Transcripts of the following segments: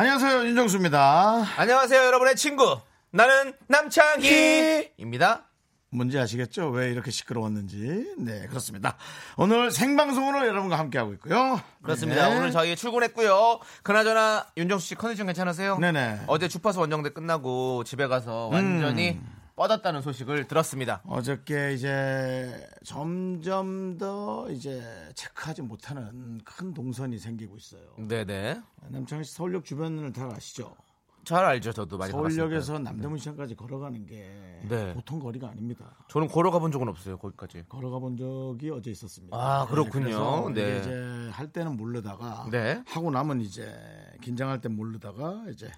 안녕하세요 윤정수입니다. 안녕하세요, 여러분의 친구. 나는 남창희입니다. 뭔지 아시겠죠? 왜 이렇게 시끄러웠는지. 네, 그렇습니다. 오늘 생방송으로 여러분과 함께하고 있고요. 그렇습니다. 네. 오늘 저희 출근했고요. 그나저나 윤정수 씨 컨디션 괜찮으세요? 네네. 어제 주파수 원정대 끝나고 집에 가서 완전히 음. 뻗었다는 소식을 들었습니다. 어저께 이제 점점 더 이제 체크하지 못하는 큰 동선이 생기고 있어요. 네네. 남창희 씨 서울역 주변을 다 아시죠? 잘 알죠, 저도 많이 서울역에서. 남대문 시장까지 걸어가는 게 네. 보통 거리가 아닙니다. 저는 걸어가 본 적은 없어요, 거기까지. 걸어가 본 적이 어제 있었습니다. 아, 그렇군요. 네. 이제 할 때는 모르다가 네. 하고 나면 이제 긴장할 때 모르다가 이제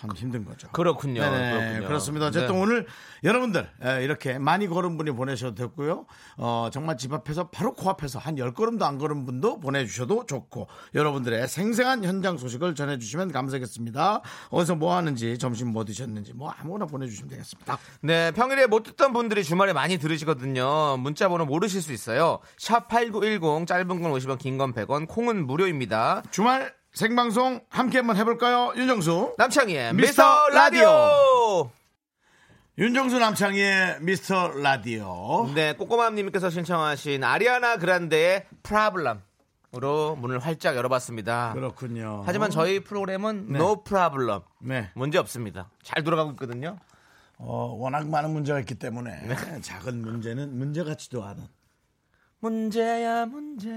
참 힘든 거죠. 그렇군요. 네네, 그렇군요. 그렇습니다. 어쨌든 네. 오늘 여러분들 에, 이렇게 많이 걸은 분이 보내셔도 됐고요. 어, 정말 집 앞에서 바로 코앞에서 한 10걸음도 안 걸은 분도 보내주셔도 좋고 여러분들의 생생한 현장 소식을 전해주시면 감사하겠습니다. 어디서 뭐 하는지 점심 뭐 드셨는지 뭐 아무거나 보내주시면 되겠습니다. 네, 평일에 못 듣던 분들이 주말에 많이 들으시거든요. 문자 번호 모르실 수 있어요. 샵 8910 짧은 건 50원, 긴 건 100원, 콩은 무료입니다. 주말 생방송 함께 한번 해볼까요? 윤정수. 남창희의 미스터 라디오. 윤정수 남창희의 미스터 라디오. 네, 꼬꼬맘님께서 신청하신 아리아나 그란데의 프라블럼으로 문을 활짝 열어봤습니다. 그렇군요. 하지만 저희 프로그램은 no problem. 네. 문제 없습니다. 잘 돌아가고 있거든요. 어, 워낙 많은 문제가 있기 때문에 작은 문제는 문제 같지도 않은 문제야 문제.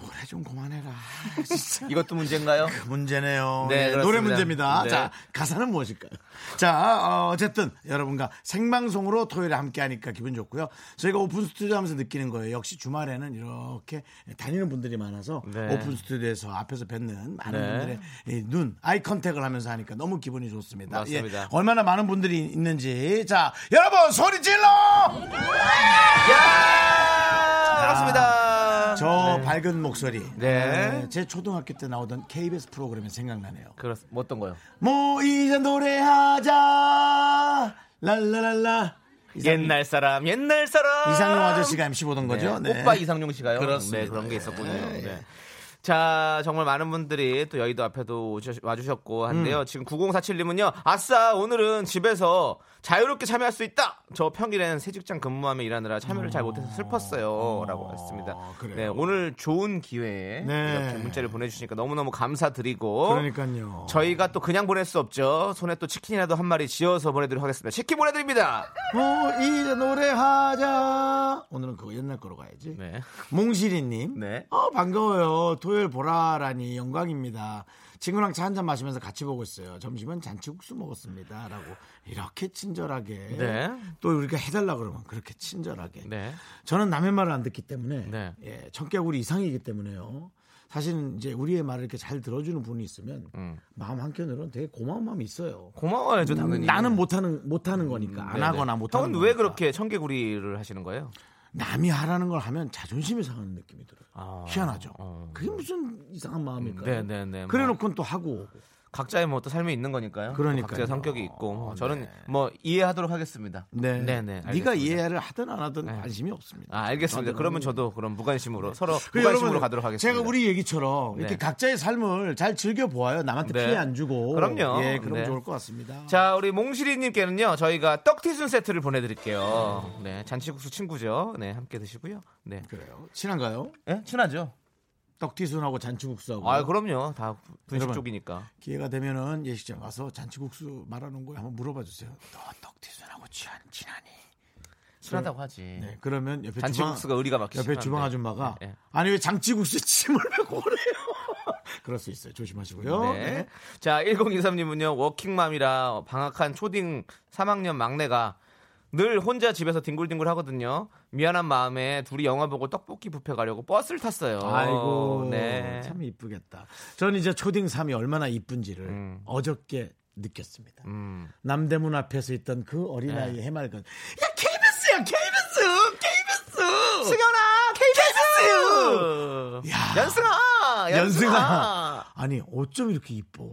노래 좀 그만해라. 이것도 문제인가요? 그 문제네요. 네, 네. 노래 문제입니다. 네. 자, 가사는 무엇일까요? 자, 어, 어쨌든 여러분과 생방송으로 토요일에 함께 하니까 기분 좋고요. 저희가 오픈 스튜디오 하면서 느끼는 거예요. 역시 주말에는 이렇게 다니는 분들이 많아서 네. 오픈 스튜디오에서 앞에서 뵙는 많은 네. 분들의 이 눈, eye contact을 하면서 하니까 너무 기분이 좋습니다. 맞습니다. 예, 얼마나 많은 분들이 있는지. 자, 여러분 소리 질러! 야! 그렇습니다. 저 밝은 목소리. 네. 제 초등학교 때 나오던 KBS 프로그램이 생각나네요. 그렇, 뭐 어떤 거요? 뭐 이제 노래하 자 랄라랄라 이상- 옛날 사람, 옛날 사람. 이상용 아저씨가 MC 보던 거죠? 네. 오빠 이상용 씨가요? 그렇습니다. 네, 그런 게 있었군요. 예, 예. 네. 자, 정말 많은 분들이 또 여의도 앞에도 오셔- 와주셨고 한데요. 지금 9047님은요, 아싸, 오늘은 집에서 자유롭게 참여할 수 있다! 저 평일에는 새 직장 근무하며 일하느라 참여를 잘 못해서 슬펐어요. 라고 했습니다. 그래요. 네, 오늘 좋은 기회에 네. 이렇게 문자를 보내주시니까 너무너무 감사드리고. 그러니까요. 저희가 또 그냥 보낼 수 없죠. 손에 또 치킨이라도 한 마리 지어서 보내드리도록 하겠습니다. 치킨 보내드립니다! 뭐 이제 노래하자 오늘은 그거 옛날 거로 가야지. 네. 몽실이님. 네. 어, 반가워요. 토요일 보라라니 영광입니다. 친구랑 차 한 잔 마시면서 같이 보고 있어요. 점심은 잔치국수 먹었습니다. 라고 이렇게 친절하게 네. 또 우리가 해달라 그러면 그렇게 친절하게 네. 저는 남의 말을 안 듣기 때문에 네. 예, 성격이 이상이기 때문에요. 사실은 이제 우리의 말을 이렇게 잘 들어주는 분이 있으면 음. 마음 한켠으로는 되게 고마운 마음이 있어요. 고마워야죠, 당연히. 나는 못하는 못하는 거니까 안 네네. 하거나 못하는. 형은 왜 거니까. 그렇게 청개구리를 하시는 거예요? 남이 하라는 걸 하면 자존심이 상하는 느낌이 들어요. 아, 희한하죠. 어. 그게 무슨 이상한 마음일까요? 네네네. 뭐 그래놓고는 또 하고. 각자의 뭐 또 삶이 있는 거니까요. 그러니까요. 각자의 성격이 있고 뭐 저는 네. 뭐 이해하도록 하겠습니다. 네, 네 네. 네가 알겠습니다. 이해를 하든 안 하든 네. 관심이 없습니다. 아, 알겠습니다. 그러면 저도 그럼 무관심으로 서로 그 무관심으로 여러분, 가도록 하겠습니다. 제가 우리 얘기처럼 이렇게 네. 각자의 삶을 잘 즐겨 보아요. 남한테 네. 피해 안 주고. 그럼요. 예, 그럼 네. 좋을 것 같습니다. 자, 우리 몽실이님께는요, 저희가 떡튀순 세트를 보내드릴게요. 네, 잔치국수 친구죠. 네, 함께 드시고요. 네, 그래요. 친한가요? 예, 친하죠. 떡튀순하고 잔치국수하고. 아, 그럼요. 다 분식 여러분. 쪽이니까. 기회가 되면은 예식장 가서 잔치국수 말하는 거에 한번 물어봐 주세요. 너 떡튀순하고 친한 친하니? 친하다고 하지. 네, 그러면 옆에 잔치국수가 주방, 의리가 막히시 옆에 주방 아줌마가 네, 네. 아니 왜 장치국수 침을 메고 그래요? 그럴 수 있어요. 조심하시고요. 네. 네. 자, 1023님은요, 워킹맘이라 방학한 초딩 3학년 막내가 늘 혼자 집에서 뒹굴뒹굴 하거든요. 미안한 마음에 둘이 영화 보고 떡볶이 뷔페 가려고 버스를 탔어요. 아이고 네. 참 이쁘겠다. 저는 이제 초딩 3이 얼마나 이쁜지를 음. 어저께 느꼈습니다. 음. 남대문 앞에서 있던 그 어린아이의 해맑은 야 KBS야 KBS KBS 승현아 KBS 야. 연승아 연승아 아니 어쩜 이렇게 이뻐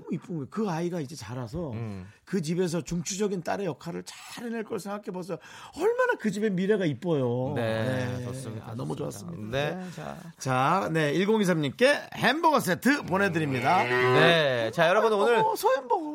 너무 이쁜 거예요 그 아이가 이제 자라서 음. 그 집에서 중추적인 딸의 역할을 잘 해낼 걸 생각해 봐서 얼마나 그 집의 미래가 이뻐요 네, 좋습니다. 아, 너무. 좋았습니다 네, 자. 자, 네, 1023님께 햄버거 세트 보내드립니다. 네, 자 여러분 오늘 어, 소햄버거.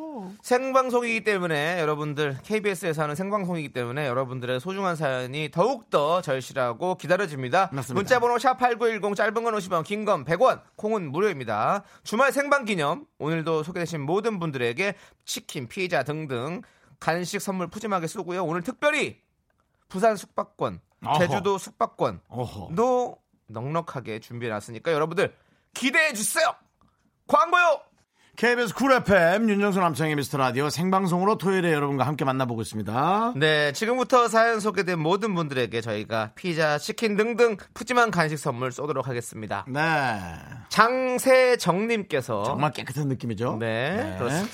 생방송이기 때문에 여러분들 KBS에서 하는 생방송이기 때문에 여러분들의 소중한 사연이 더욱더 절실하고 기다려집니다. 맞습니다. 문자번호 샵8910 짧은 건 50원 긴 건 100원 콩은 무료입니다. 주말 생방 기념 오늘도 소개되신 모든 분들에게 치킨, 피자 등등 간식 선물 푸짐하게 쏘고요. 오늘 특별히 부산 숙박권, 어허. 제주도 숙박권 어허. 도 넉넉하게 준비해 놨으니까 여러분들 기대해 주세요. 광고요. KBS 쿨 FM 윤정수 남창희 미스터 라디오 생방송으로 토요일에 여러분과 함께 만나보고 있습니다. 네, 지금부터 사연 소개된 모든 분들에게 저희가 피자, 치킨 등등 푸짐한 간식 선물 쏘도록 하겠습니다. 네. 장세정님께서 정말 깨끗한 느낌이죠? 네, 그렇습니다.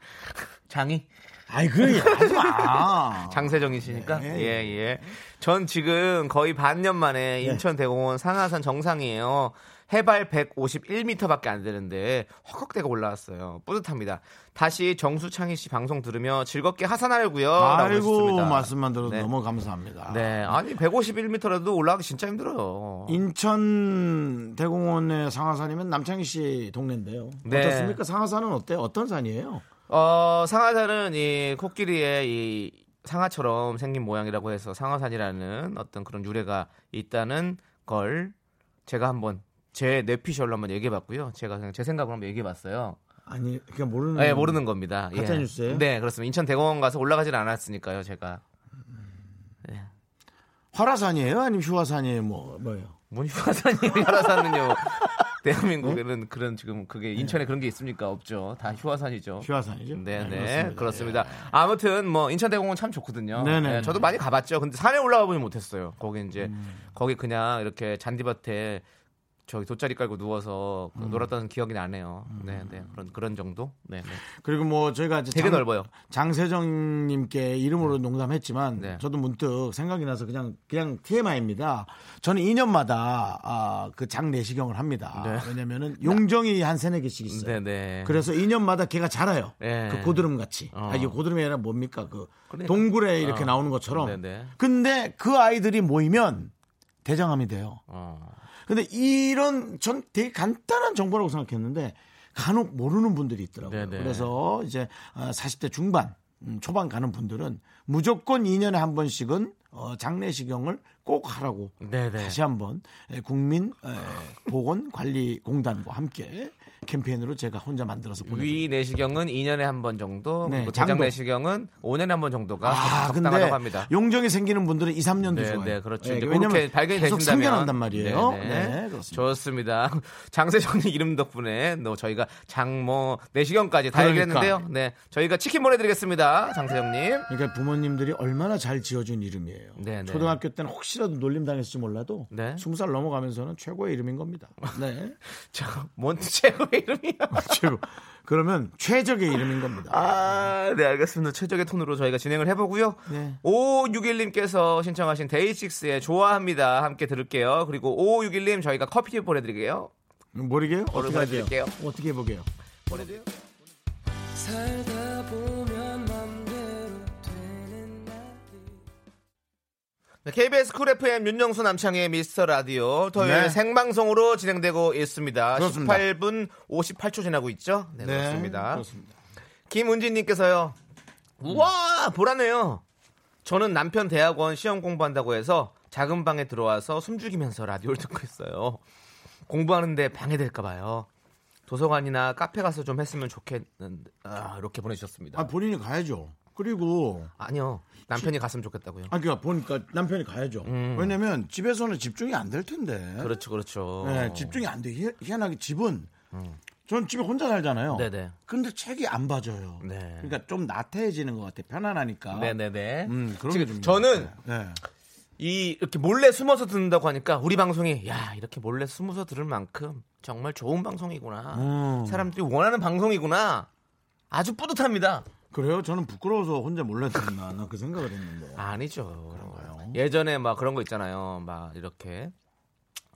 장이 아이, 그래, 하지 마. 장세정이시니까 네. 예 예. 전 지금 거의 반년 만에 인천 대공원 상하산 정상이에요. 해발 151m밖에 안 되는데 헉헉대가 올라왔어요. 뿌듯합니다. 다시 정수창희 씨 방송 들으며 즐겁게 하산하려고요. 아이고. 말씀만 들어도 네. 너무 감사합니다. 네, 아니 151m라도 올라가기 진짜 힘들어요. 인천 대공원의 상하산이면 남창희 씨 동네인데요. 네. 어떻습니까? 상하산은 어때요? 어떤 산이에요? 어, 상하산은 이 코끼리의 이 상하처럼 생긴 모양이라고 해서 상하산이라는 어떤 그런 유래가 있다는 걸 제가 한번 제 뇌피셜로 한번 얘기해 봤고요. 제가 그냥 제 생각으로 한번 얘기해 봤어요. 아니, 그냥 모르는. 네, 모르는 겁니다. 가짜 예. 뉴스예요? 네, 그렇습니다. 인천 대공원 가서 올라가지는 않았으니까요, 제가. 화라산이에요? 아니면 휴화산이에요? 뭐, 뭐예요? 뭔 휴화산이에요, 휴화산은요. 대한민국에는 그런 지금 그게 인천에 그런 게 있습니까? 없죠. 다 휴화산이죠. 휴화산이죠? 네, 네, 그렇습니다. 그렇습니다. 아무튼 뭐 인천대공원 참 좋거든요. 네네. 네, 저도 많이 가봤죠. 근데 산에 올라가 보지 못했어요. 거기 이제 음. 거기 그냥 이렇게 잔디밭에 저기 돗자리 깔고 누워서 그 음. 놀았다는 기억이 나네요. 네, 네, 그런 그런 정도. 네, 네. 그리고 뭐 저희가 이제 되게 장- 넓어요. 장세정 님께 이름으로 농담했지만 네. 저도 문득 생각이 나서 그냥 그냥 TMI입니다. 저는 2년마다 아, 그 장 내시경을 합니다. 네. 왜냐면은 용정이 한 세네 개씩 있어요. 네, 네. 그래서 2년마다 걔가 자라요. 네. 그 고드름 같이. 어. 아, 이게 고드름이 아니라 뭡니까? 그 그러니까. 동굴에 이렇게 어. 나오는 것처럼. 네, 네. 근데 그 아이들이 모이면 대장암이 돼요. 어. 근데 이런 전 되게 간단한 정보라고 생각했는데 간혹 모르는 분들이 있더라고요. 네네. 그래서 이제 어, 40대 중반, 음, 초반 가는 분들은 무조건 2년에 한 번씩은 어, 장례식경을 꼭 하라고 네, 네. 다시 한번 에, 국민 에, 보건관리공단과 함께 캠페인으로 제가 혼자 만들어서 보내. 위 내시경은 2년에 한 번 정도, 네, 대장 장도. 내시경은 5년에 한 번 정도가 아, 적당하다고 합니다. 용정이 생기는 분들은 2, 3년도 네, 좋아요. 네, 그렇죠. 예, 이제 왜냐면 발견이 계속 되신다면 생겨난단 말이에요. 네, 네, 네. 그렇습니다. 좋습니다. 장세정님 이름 덕분에 너 저희가 장모 내시경까지 다 그러니까. 얘기했는데요. 네, 저희가 치킨 보내드리겠습니다. 장세정님. 그러니까 부모님들이 얼마나 잘 지어준 이름이에요. 네, 네. 초등학교 때는 혹시라도 놀림 당했을지 몰라도 네. 20살 넘어가면서는 최고의 이름인 겁니다. 네. 저뭔 최고 의 이름이야? 최고. 그러면 최적의 이름인 겁니다. 아, 네, 알겠습니다. 최적의 톤으로 저희가 진행을 해보고요. 네. 5561님께서 신청하신 데이식스의 좋아합니다. 함께 들을게요. 그리고 5561님 저희가 커피 보내드릴게요. 모르게요? 어떻게? 보내드릴게요. 어떻게 해보게요? 보내드려요. KBS 쿨 FM 윤정수 남창의 미스터 라디오 토요일 네. 생방송으로 진행되고 있습니다. 그렇습니다. 18분 58초 지나고 있죠? 네, 그렇습니다. 그렇습니다. 김은진님께서요. 우와 보라네요. 저는 남편 대학원 시험 공부한다고 해서 작은 방에 들어와서 숨죽이면서 라디오를 듣고 있어요. 공부하는데 방해될까 봐요. 도서관이나 카페 가서 좀 했으면 좋겠는데 아, 이렇게 보내주셨습니다. 아, 본인이 가야죠. 그리고 아니요 남편이 갔으면 좋겠다고요. 아, 그러니까 보니까 남편이 가야죠. 음. 왜냐면 집에서는 집중이 안 될 텐데. 그렇죠, 그렇죠. 네, 집중이 안 돼. 희- 희한하게 집은 전 집에 혼자 살잖아요. 네네. 근데 책이 안 봐져요. 네. 그러니까 좀 나태해지는 것 같아. 편안하니까. 네네네. 음, 그런 지금 저는. 네. 이 이렇게 몰래 숨어서 듣는다고 하니까 우리 방송이 야 이렇게 몰래 숨어서 들을 만큼 정말 좋은 방송이구나. 음. 사람들이 원하는 방송이구나. 아주 뿌듯합니다. 그래요? 저는 부끄러워서 혼자 몰래 듣나 나 그 생각을 했는데. 아니죠. 그런가요? 예전에 막 그런 거 있잖아요. 막 이렇게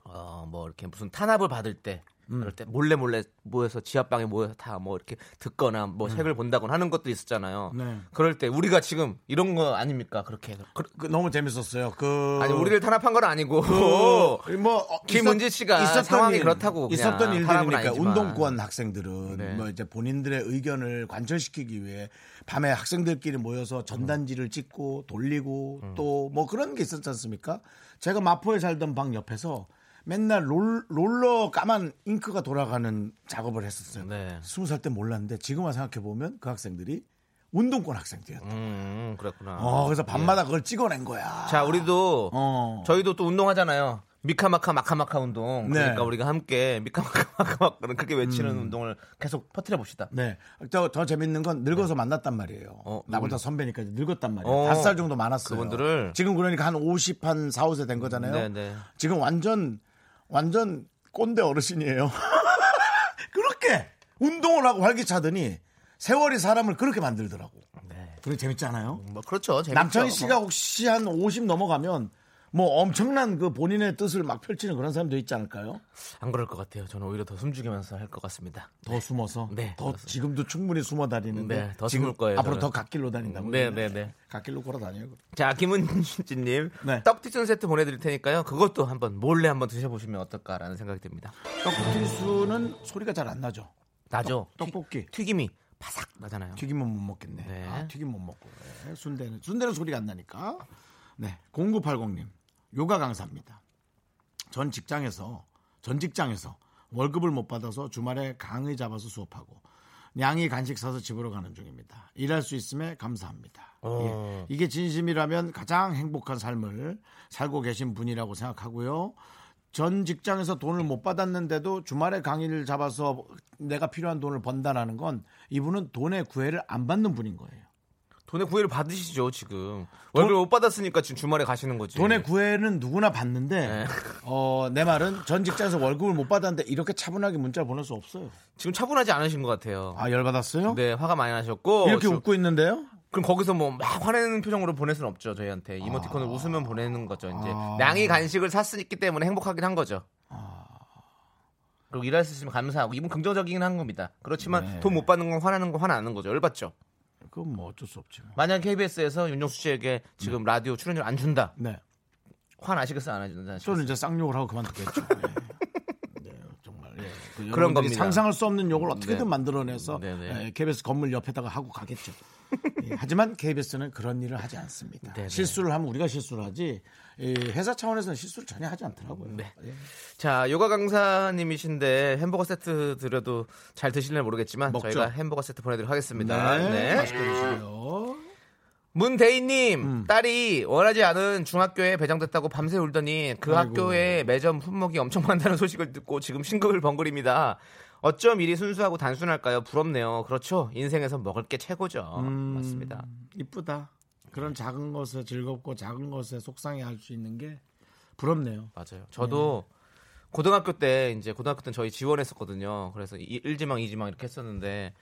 어 뭐 이렇게 무슨 탄압을 받을 때 음. 그럴 때 몰래 몰래 모여서 지하방에 모여서 다 뭐 이렇게 듣거나 뭐 책을 본다거나 하는 것도 있었잖아요. 네. 그럴 때 우리가 지금 이런 거 아닙니까? 그렇게 그, 그, 너무 재밌었어요. 그 아니 우리를 탄압한 건 아니고 그, 뭐 어, 김은지 씨가 있었던 상황이 일, 그렇다고 있었던 일들이니까. 운동권 학생들은 네. 뭐 이제 본인들의 의견을 관철시키기 위해 밤에 학생들끼리 모여서 전단지를 찍고 돌리고 음. 또뭐 그런 게 있었지 않습니까? 제가 마포에 살던 방 옆에서 맨날 롤, 롤러 까만 잉크가 돌아가는 작업을 했었어요. 네. 스무 살때 몰랐는데 지금 와 생각해 보면 그 학생들이 운동권 학생들이었다. 음 그렇구나. 어, 그래서 밤마다 그걸 찍어낸 거야. 자 우리도 어. 저희도 또 운동하잖아요. 미카마카 마카마카 운동. 네. 그러니까 우리가 함께 미카마카 마카마카는 그렇게 외치는 음. 운동을 계속 퍼뜨려 봅시다. 네. 더, 더 재밌는 건 늙어서 만났단 말이에요. 어, 나보다 선배니까 늙었단 말이에요. 어, 다섯 살 정도 많았어요. 그분들을? 지금 그러니까 한 50, 한 4, 5세 된 거잖아요. 네, 네. 지금 완전, 완전 꼰대 어르신이에요. 그렇게 운동을 하고 활기차더니 세월이 사람을 그렇게 만들더라고. 네. 그게 재밌지 않아요? 뭐 그렇죠. 재밌죠. 남창희 씨가 혹시 한 50 넘어가면 뭐 엄청난 그 본인의 뜻을 막 펼치는 그런 사람도 있지 않을까요? 안 그럴 것 같아요. 저는 오히려 더 숨죽이면서 할 것 같습니다. 더 숨어서 네, 더 그렇습니다. 지금도 충분히 숨어 다니는데 네, 더 지금 숨을 거예요, 앞으로 저는. 더 갓길로 다닌다고 네, 네, 네. 갓길로 걸어 다녀요. 자, 김은지님 네. 떡튀순 세트 보내 드릴 테니까요. 그것도 한번 몰래 한번 드셔 보시면 어떨까라는 생각이 듭니다. 떡볶이 수는 소리가 잘 안 나죠. 나죠. 떡볶이 튀, 김이 바삭 나잖아요. 튀김은 못 먹겠네. 네. 아, 튀김 못 먹고 네, 순대는 순대는 소리가 안 나니까. 네, 0980님 요가 강사입니다. 전 직장에서 전 직장에서 월급을 못 받아서 주말에 강의 잡아서 수업하고 냥이 간식 사서 집으로 가는 중입니다. 일할 수 있음에 감사합니다. 어. 예, 이게 진심이라면 가장 행복한 삶을 살고 계신 분이라고 생각하고요. 전 직장에서 돈을 못 받았는데도 주말에 강의를 잡아서 내가 필요한 돈을 번다라는 건 이분은 돈의 구애를 안 받는 분인 거예요. 돈의 구애를 받으시죠 지금 월급 못 받았으니까 지금 주말에 가시는 거지. 돈의 구애는 누구나 받는데 네. 어, 내 말은 전 직장에서 월급을 못 받았는데 이렇게 차분하게 문자를 보낼 수 없어요. 지금 차분하지 않으신 것 같아요. 아 열받았어요? 네 화가 많이 나셨고 이렇게 주- 웃고 있는데요? 그럼 거기서 뭐 막 화내는 표정으로 보낼 수는 없죠 저희한테 이모티콘을 웃으면 보내는 거죠 이제 아. 냥이 간식을 샀기 때문에 행복하긴 한 거죠. 그리고 일할 수 있으면 감사하고 이분 긍정적이긴 한 겁니다. 그렇지만 네. 돈못 받는 건 화나는 건 화나는 거죠. 열받죠. 그건 뭐 어쩔 수 없지. 뭐. 만약 KBS에서 윤정수 씨에게 지금 라디오 출연료 안 준다. 네. 화나시겠어요 안 해준다. 저는 이제 쌍욕을 하고 그만두겠죠. 네. 네, 정말. 예. 그 그런 겁니다. 상상할 수 없는 욕을 어떻게든 네. 만들어내서 네, 네. 예, KBS 건물 옆에다가 하고 가겠죠. 예, 하지만 KBS는 그런 일을 하지 않습니다. 네, 네. 실수를 하면 우리가 실수를 하지 이 회사 차원에서는 실수를 전혀 하지 않더라고요. 네. 예. 자, 요가 강사님이신데 햄버거 세트 드려도 잘 드실지 모르겠지만 먹죠. 저희가 햄버거 세트 보내드리도록 하겠습니다. 네. 네. 맛있게 드시고요. 문대희님 음. 딸이 원하지 않은 중학교에 배정됐다고 밤새 울더니 그 아이고. 학교에 매점 품목이 엄청 많다는 소식을 듣고 지금 싱글을 벙글입니다. 어쩜 일이 순수하고 단순할까요? 부럽네요. 그렇죠. 인생에서 먹을 게 최고죠. 음. 맞습니다. 이쁘다. 그런 작은 것에 즐겁고 작은 것에 속상해할 수 있는 게 부럽네요. 맞아요. 저도 고등학교 때 이제 고등학교 때 저희 지원했었거든요. 그래서 이- 1지망, 2지망 이렇게 했었는데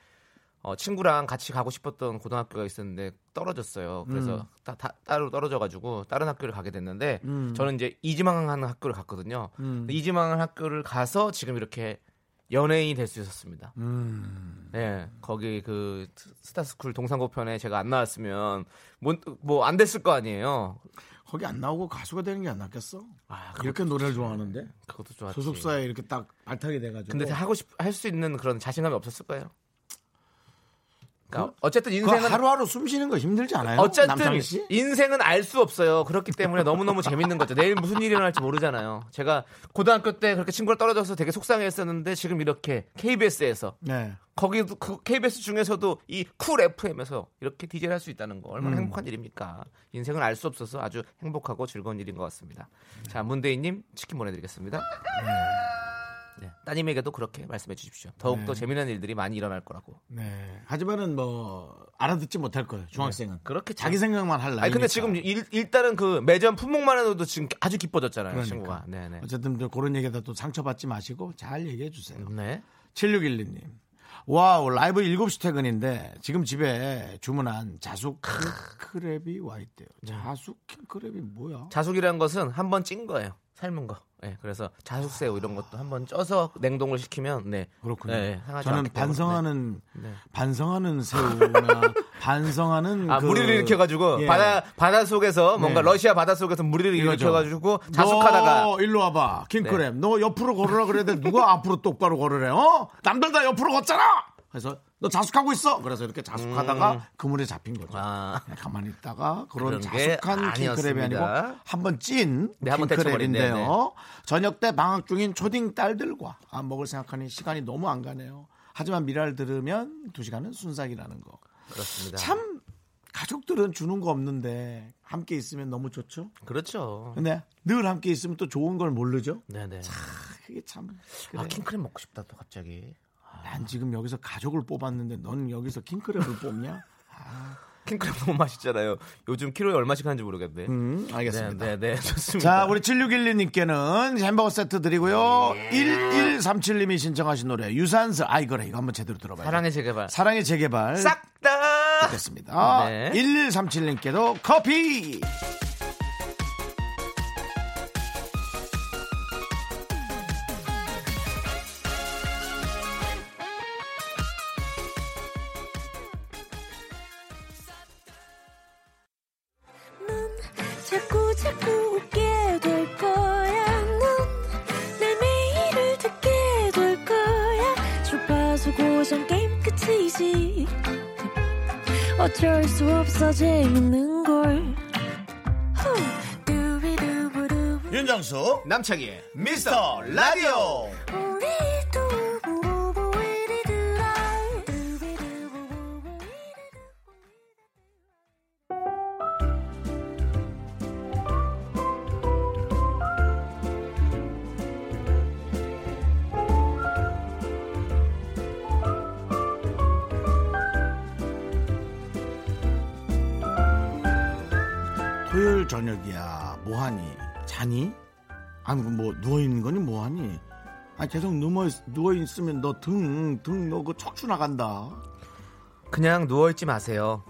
어, 친구랑 같이 가고 싶었던 고등학교가 있었는데 떨어졌어요. 그래서 따, 다- 따로 떨어져가지고 다른 학교를 가게 됐는데 음. 저는 이제 2지망 하는 학교를 갔거든요. 음. 2지망 학교를 가서 지금 이렇게 연예인이 될 수 있었습니다. 음. 네, 거기 그 스타스쿨 동산고 편에 제가 안 나왔으면 뭐 안 됐을 거 아니에요. 거기 안 나오고 가수가 되는 게 안 낫겠어? 아, 이렇게 노래를 좋아하는데 그것도 좋았지. 소속사에 이렇게 딱 발탁이 돼가지고. 근데 하고 싶 할 수 있는 그런 자신감이 없었을 거예요. 그러니까 어쨌든 그 인생은 하루하루 숨 쉬는 거 힘들지 않아요? 어쨌든? 인생은 알 수 없어요. 그렇기 때문에 너무너무 재밌는 거죠. 내일 무슨 일이 일어날지 모르잖아요. 제가 고등학교 때 그렇게 친구가 떨어져서 되게 속상했었는데 지금 이렇게 KBS에서 네. 거기도 그 KBS 중에서도 이 쿨 FM에서 이렇게 DJ를 할수 있다는 거 얼마나 음. 행복한 일입니까? 인생은 알 수 없어서 아주 행복하고 즐거운 일인 것 같습니다. 자, 문대인님 치킨 보내드리겠습니다. 네, 따님에게도 그렇게 말씀해 주십시오. 더욱더 네. 재미난 일들이 많이 일어날 거라고. 네. 하지만은 뭐 알아듣지 못할 거예요. 중학생은. 그렇게 자기 생각만 할 나이. 근데 지금 일, 일단은 그 매점 품목만 해도 지금 아주 기뻐졌잖아요, 그러니까. 친구가. 네, 네. 어쨌든 저 그런 얘기다 또 상처받지 마시고 잘 얘기해 주세요. 네. 7612님. Wow, 라이브 7시 퇴근인데 지금 집에 주문한 자숙 킹크랩이 와 있대요. 네. 자숙 킹크랩이 뭐야? 자숙이라는 것은 한 번 찐 거예요. 삶은 거. 네, 그래서 자숙새우 이런 것도 한번 쪄서 냉동을 시키면 네. 그렇군요. 네, 저는. 반성하는 네. 반성하는 새우나 반성하는 아 그- 무리를 일으켜가지고 예. 바다 바다 속에서 뭔가 네. 러시아 바다 속에서 무리를 이거죠. 일으켜가지고 자숙하다가 네. 너 일로 와봐 킹크랩 너 옆으로 걸으라 그래야 돼 누가 앞으로 똑바로 걸으래 어 남들 다 옆으로 걷잖아 그래서 너 자숙하고 있어 그래서 이렇게 자숙하다가 그물에 잡힌 거죠 음. 아. 그냥 가만히 있다가 그런 그런 게 자숙한 킹크랩이. 아니고 한 번찐 네, 데쳐버린, 네, 킹크랩인데요 저녁 때 방학 중인 초딩 딸들과 아, 먹을 생각하니 시간이 너무 안 가네요 하지만 미라를 들으면 두 시간은 순삭이라는 거 그렇습니다. 참 가족들은 주는 거 없는데 함께 있으면 너무 좋죠. 그렇죠. 근데 늘 함께 있으면 또 좋은 걸 모르죠. 네네. 그게 참. 그래. 아 킹크랩 먹고 싶다 또 갑자기. 난 지금 여기서 가족을 뽑았는데 넌 여기서 킹크랩을 뽑냐? 킹크랩 너무 맛있잖아요. 요즘 키로에 얼마씩 하는지 모르겠네. 음, 네, 알겠습니다. 네, 네, 좋습니다. 자, 우리 7612님께는 햄버거 세트 드리고요. 1137님이 신청하신 노래 유산슬 아이 그래 이거 한번 제대로 들어봐요. 사랑의 재개발. 사랑의 재개발 싹 다 됐습니다. 네. 1137님께도 커피. 없어 재밌는 걸. 윤정수 남창희의 미스터 라디오. 저녁이야. 뭐하니? 자니? 아니 뭐 누워 있는 거니? 뭐하니? 아 계속 누워 누워 있으면 너 등 등 너 그 척추 나간다. 그냥 누워 있지 마세요.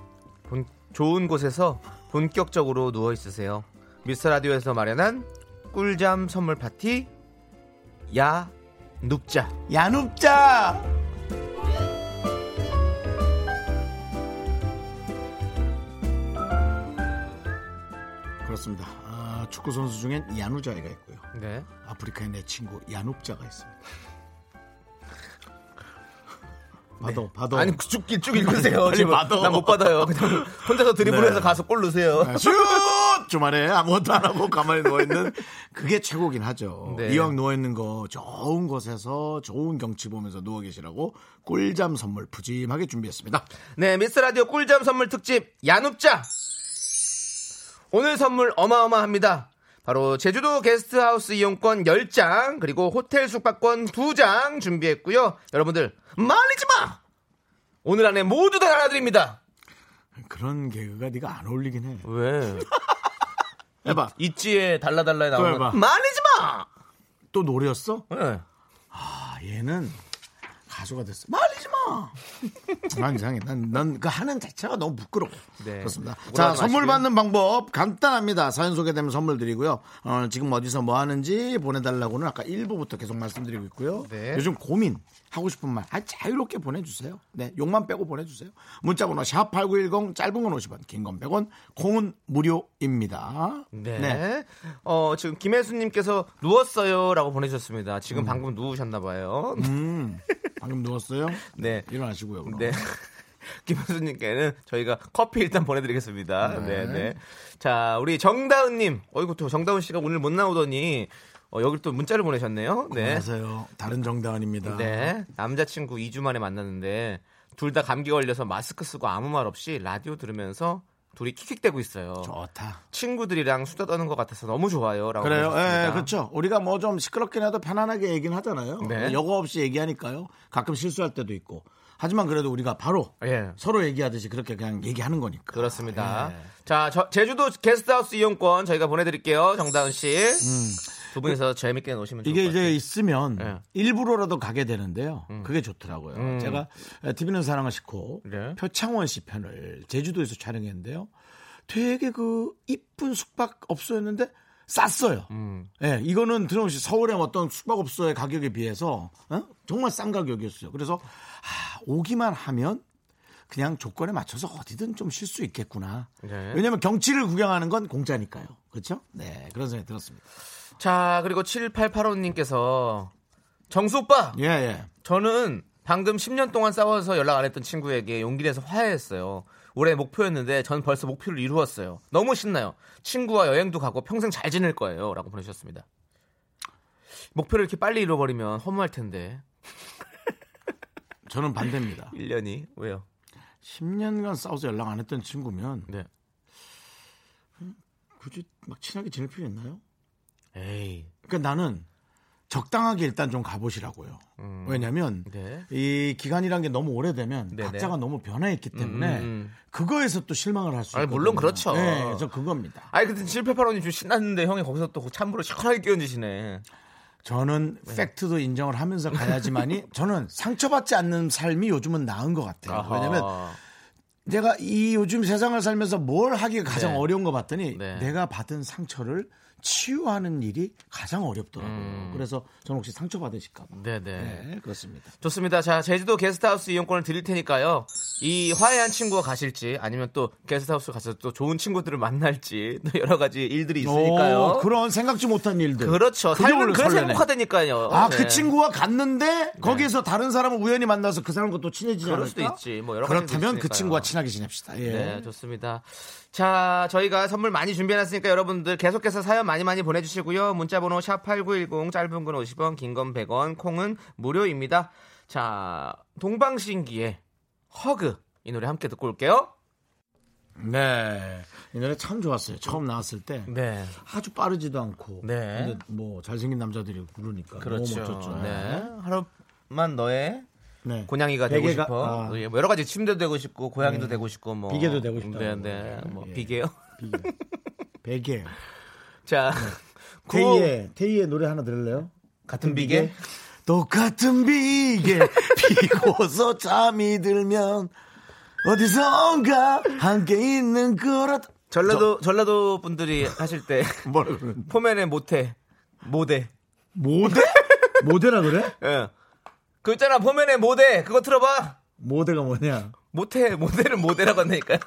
본- 좋은 곳에서 본격적으로 누워 있으세요. 미스터 라디오에서 마련한 꿀잠 선물 파티 야 눕자. 야 눕자 그렇습니다 아, 축구 선수 중엔 야누자이가 있고요 네. 아프리카의 내 친구 야눕자가 있습니다 받아 받아 아니 쭉쭉 쭉 읽으세요. 지금 받아. 난못 받아요. 그냥 혼자서 드리블해서 네. 가서 골 넣으세요. 아, 슛! 주말에 아무것도 안 하고 가만히 누워 있는 그게 최고긴 하죠. 네. 이왕 누워 있는 거 좋은 곳에서 좋은 경치 보면서 누워 계시라고 꿀잠 선물 푸짐하게 준비했습니다. 네, 미스 라디오 꿀잠 선물 특집 야눕자. 오늘 선물 어마어마합니다. 바로 제주도 게스트하우스 이용권 10장 그리고 호텔 숙박권 2장 준비했고요. 여러분들 말리지 마. 오늘 안에 모두 다 나눠드립니다. 그런 개그가 네가 안 어울리긴 해. 왜? 해봐. 있지에 달라달라에 또 나오는. 말리지 마. 또 노래였어? 네. 아, 얘는 가수가 됐어. 말리지 마! 난 이상해. 난, 난그 하는 자체가 너무 부끄러워. 네. 그렇습니다. 자. 선물 받는 방법 간단합니다. 사연 소개되면 선물 드리고요. 어, 지금 어디서 뭐 하는지 보내달라고는 아까 1부부터 계속 말씀드리고 있고요. 네. 요즘 고민, 하고 싶은 말, 아, 자유롭게 보내주세요. 네, 욕만 빼고 보내주세요. 문자번호 샵 8910, 짧은 건 50원, 긴 건 100원, 콩은 무료입니다. 네. 어, 지금 김혜수님께서 누웠어요라고 보내주셨습니다. 지금 방금 누우셨나봐요. 음, 방금 누웠어요? 네. 일어나시고요. 그럼. 네. 김현수님께는 저희가 커피 일단 보내드리겠습니다. 네, 네. 자, 우리 정다은님. 어이구, 또 정다은 씨가 오늘 못 나오더니, 어, 여기 또 문자를 보내셨네요. 네. 안녕하세요. 다른 정다은입니다. 네. 남자친구 2주 만에 만났는데, 둘 다 감기 걸려서 마스크 쓰고 아무 말 없이 라디오 들으면서 둘이 킥킥대고 있어요. 좋다. 친구들이랑 수다 떠는 것 같아서 너무 좋아요라고. 그래요. 예, 그렇죠. 우리가 뭐 좀 시끄럽긴 해도 편안하게 얘기는 하잖아요. 네. 여과 없이 얘기하니까요. 가끔 실수할 때도 있고. 하지만 그래도 우리가 바로 예. 서로 얘기하듯이 그렇게 그냥 얘기하는 거니까. 그렇습니다. 예. 자, 저- 제주도 게스트하우스 이용권 저희가 보내드릴게요. 정다은 씨. 두 분이서 재밌게 노시면 좋을 음. 이게 것 같아요. 이제 있으면 예. 일부러라도 가게 되는데요. 그게 좋더라고요. 음. 제가 TV는 사랑을 싣고 네. 표창원 씨 편을 제주도에서 촬영했는데요. 되게 그 이쁜 숙박업소였는데 쌌어요. 음. 예, 이거는 드럼씨 서울의 어떤 숙박업소의 가격에 비해서 어? 정말 싼 가격이었어요. 그래서 아, 오기만 하면 그냥 조건에 맞춰서 어디든 좀 쉴 수 있겠구나. 네. 왜냐하면 경치를 구경하는 건 공짜니까요. 그렇죠? 네, 그런 생각이 들었습니다. 자, 그리고 7885님께서 정수 오빠! 예, 예. 저는 방금 10년 동안 싸워서 연락 안 했던 친구에게 용기 내서 화해했어요. 올해 목표였는데 전 벌써 목표를 이루었어요. 너무 신나요. 친구와 여행도 가고 평생 잘 지낼 거예요. 라고 보내주셨습니다. 목표를 이렇게 빨리 잃어버리면 허무할 텐데. 저는 반대입니다. 1년이. 왜요? 10년간 싸워서 연락 안 했던 친구면 네. 굳이 막 친하게 지낼 필요 있나요? 에이. 그러니까 나는 적당하게 일단 좀 가보시라고요. 왜냐하면 네. 이 기간이란 게 너무 오래되면 네네. 각자가 너무 변화했기 때문에 음. 그거에서 또 실망을 할 수 있거든요. 물론 그렇죠. 네, 저 그겁니다. 아니, 근데 7885님 좀 신났는데 형이 거기서 또 찬물을 시원하게 끼얹으시네. 저는 네. 팩트도 인정을 하면서 가야지만이 저는 상처받지 않는 삶이 요즘은 나은 것 같아요. 아하. 왜냐면 내가 이 요즘 세상을 살면서 뭘 하기가 가장 네. 어려운 거 봤더니 네. 내가 받은 상처를 치유하는 일이 가장 어렵더라고요. 음. 그래서 저는 혹시 상처 받으실까 봐. 네네. 네, 그렇습니다. 좋습니다. 자, 제주도 게스트하우스 이용권을 드릴 테니까요. 이 화해한 친구가 가실지 아니면 또 게스트하우스 가서 또 좋은 친구들을 만날지 또 여러 가지 일들이 있으니까요. 오, 그런 생각지 못한 일들. 그렇죠. 삶은 그래서 설레네. 행복하다니까요. 아, 네. 그 친구가 갔는데 거기에서 다른 사람을 우연히 만나서 그 사람과 또 친해지지 않을까? 수도 있지. 뭐 여러 그렇다면 그. 친구와 친하게 지냅시다. 예. 네, 좋습니다. 자, 저희가 선물 많이 준비해놨으니까 여러분들 계속해서 사연 많이 많이 보내주시고요. 문자번호 샵8910 짧은 건 50원, 긴 건 100원, 콩은 무료입니다. 자, 동방신기의 허그 이 노래 함께 듣고 올게요. 네. 이 노래 참 좋았어요. 처음 나왔을 때. 네, 아주 빠르지도 않고. 네. 근데 뭐 잘생긴 남자들이 부르니까. 그렇죠. 너무 멋졌죠. 네, 하루만 너의 네. 고양이가 되고 베개가- 싶어. 아. 예, 뭐 여러 가지 침대도 되고 싶고 고양이도 되고 싶고 뭐 비계도 되고 싶다고. 네, 네. 뭐 예. 비계요. 비계. 베개. 자, 네. 구호- 테이의, 테이의 노래 하나 들을래요? 같은 비계. 똑같은 비계 비고서 잠이 들면 어디선가 함께 있는 거라 전라도 전라도 분들이 하실 때 뭐라 그러는 포면에 모태 모대. 모대? 모대라 그래? 예. 그 있잖아 포면에 모대 그거 틀어봐. 모대가 뭐냐? 모태 모대를 모대라고 한다니까요.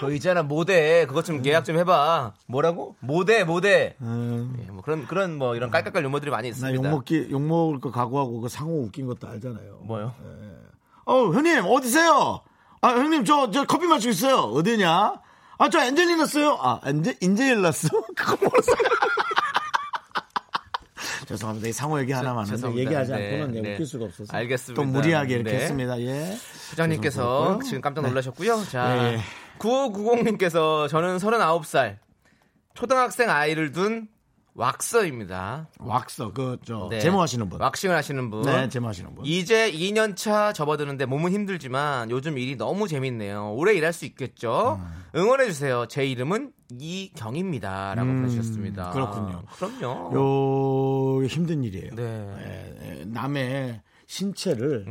그 있잖아 모대 그것 좀 예약 좀 해봐. 뭐라고? 모대 모대. 음, 예, 뭐 그런 그런 뭐 이런 깔깔깔 유머들이 많이 나 있습니다. 욕먹기 욕먹을 거 각오하고 그 상호 웃긴 것도 알잖아요. 뭐요? 어 형님 어디세요? 아 형님 저저 커피 마시고 있어요. 어디냐? 아 저 엔젤리나스요. 아 엔젤 인젤라스 그거 뭐였어요? 죄송합니다. 이 상호 얘기 하나만 죄송합니다. 얘기하지 네, 않고는 네. 웃길 수가 없어서 알겠습니다. 또 무리하게 이렇게 네. 했습니다. 예. 부장님께서. 지금 깜짝 놀라셨고요. 자, 네. 9590님께서 저는 39살 초등학생 아이를 둔 왁서입니다. 왁서 그저 네. 제모하시는 분. 왁싱을 하시는 분. 네, 제모하시는 분. 이제 2년 차 접어드는데 몸은 힘들지만 요즘 일이 너무 재밌네요. 오래 일할 수 있겠죠? 음. 응원해 주세요. 제 이름은 이경입니다라고 음, 보내주셨습니다. 그렇군요. 그럼요. 요 힘든 일이에요. 네. 예, 예, 남의 신체를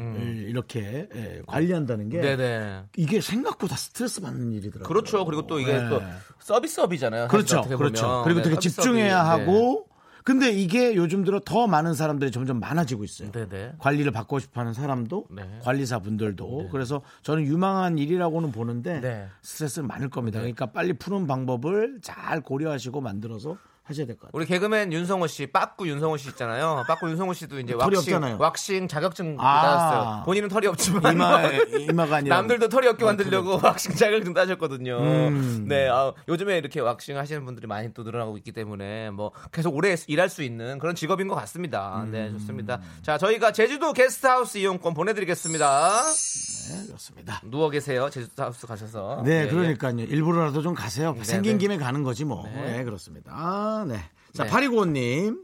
이렇게 예, 관리한다는 게 음. 네네. 이게 생각보다 스트레스 받는 일이더라고요. 그렇죠. 그리고 또 이게 네. 또 서비스업이잖아요. 그렇죠, 그렇죠. 그리고 네, 되게 서비스업이. 집중해야 네. 하고. 근데 이게 요즘 들어 더 많은 사람들이 점점 많아지고 있어요. 네네. 관리를 받고 싶어하는 사람도 네. 관리사 분들도 그래서 저는 유망한 일이라고는 보는데 네. 스트레스는 많을 겁니다. 그러니까 빨리 푸는 방법을 잘 고려하시고 만들어서 하셔야 될 것 같아요. 우리 개그맨 윤성호 씨, 빠꾸 윤성호 씨 있잖아요. 빠꾸 윤성호 씨도 이제 털이 왁싱, 없잖아요. 왁싱 자격증 아. 따셨어요. 본인은 털이 없지만 이마 이마가 아니라 남들도 털이 없게 만들려고 왁싱 자격증 따셨거든요. 음. 네, 아, 요즘에 이렇게 왁싱 하시는 분들이 많이 또 늘어나고 있기 때문에 뭐 계속 오래 일할 수 있는 그런 직업인 것 같습니다. 음. 네, 좋습니다. 자, 저희가 제주도 게스트하우스 이용권 보내드리겠습니다. 네, 그렇습니다. 누워 계세요. 제주도 하우스 가셔서. 네, 예, 예. 그러니까요. 일부러라도 좀 가세요. 생긴 네. 김에 가는 거지 뭐. 네. 네, 그렇습니다. 아, 네. 자, 네. 파리고님.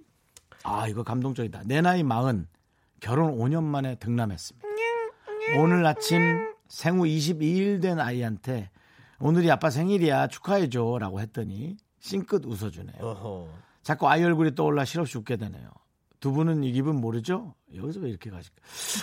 아, 이거 감동적이다. 내 나이 마흔 결혼 5년 만에 등남했습니다. 오늘 아침 생후 22일 된 아이한테 오늘이 아빠 생일이야 축하해줘라고 했더니 싱긋 웃어주네요. 어허. 자꾸 아이 얼굴이 떠올라 실없이 웃게 되네요. 두 분은 이 기분 모르죠? 여기서 왜 이렇게 가실까?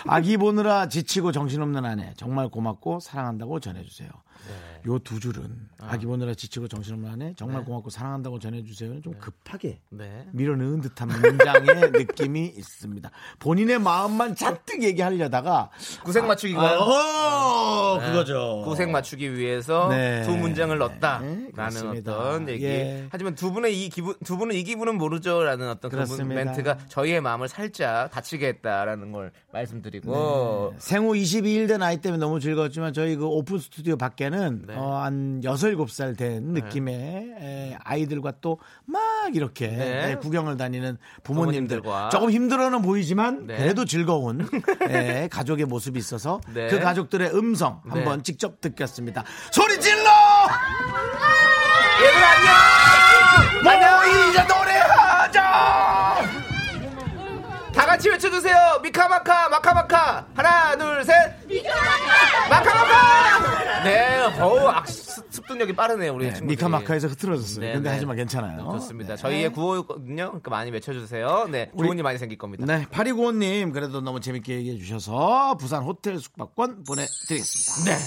아기 보느라 지치고 정신없는 아내 정말 고맙고 사랑한다고 전해주세요. 네. 요두 줄은 아 기 보느라 지치고 정신없는 아내 정말 고맙고 사랑한다고 전해주세요는 좀 급하게 네. 밀어넣은 듯한 문장의 느낌이 있습니다. 본인의 마음만 잔뜩 얘기하려다가 구색 맞추기가요? 어, 네. 그거죠. 구색 맞추기 위해서 네. 두 문장을 넣었다라는 네. 어떤 얘기. 예. 하지만 두 분의 이 기분, 두 분은 이 기분은 모르죠라는 어떤 그 그렇습니다. 멘트가 저희의 마음을 살짝 다치게 했다라는 걸 말씀드리고. 생후 22일 된 아이 때문에 너무 즐거웠지만 저희 그 오픈 스튜디오 밖에는 네. 어, 한 6, 7살 된 느낌의 에, 아이들과 또 막 이렇게 네. 에, 구경을 다니는 부모님들 부모님들과. 조금 힘들어는 보이지만 네. 그래도 즐거운 에, 가족의 모습이 있어서 네. 그 가족들의 음성 네. 한번 직접 듣겠습니다. 소리 질러! 얘들 안녕! 뭐이제 노래하자! 다 같이 외쳐주세요. 미카마카, 마카마카. 하나, 둘, 셋. 마카마카! 네, 어우, 악, 습- 습득력이 빠르네요, 우리 네, 친구들이. 미카마카에서 흐트러졌어요. 네, 근데 네. 하지만 괜찮아요. 좋습니다. 네. 저희의 구호거든요. 그러니까 많이 외쳐주세요. 네, 좋은 일 많이 생길 겁니다. 네, 파리고님 그래도 너무 재밌게 얘기해 주셔서 부산 호텔 숙박권 보내드리겠습니다. 네.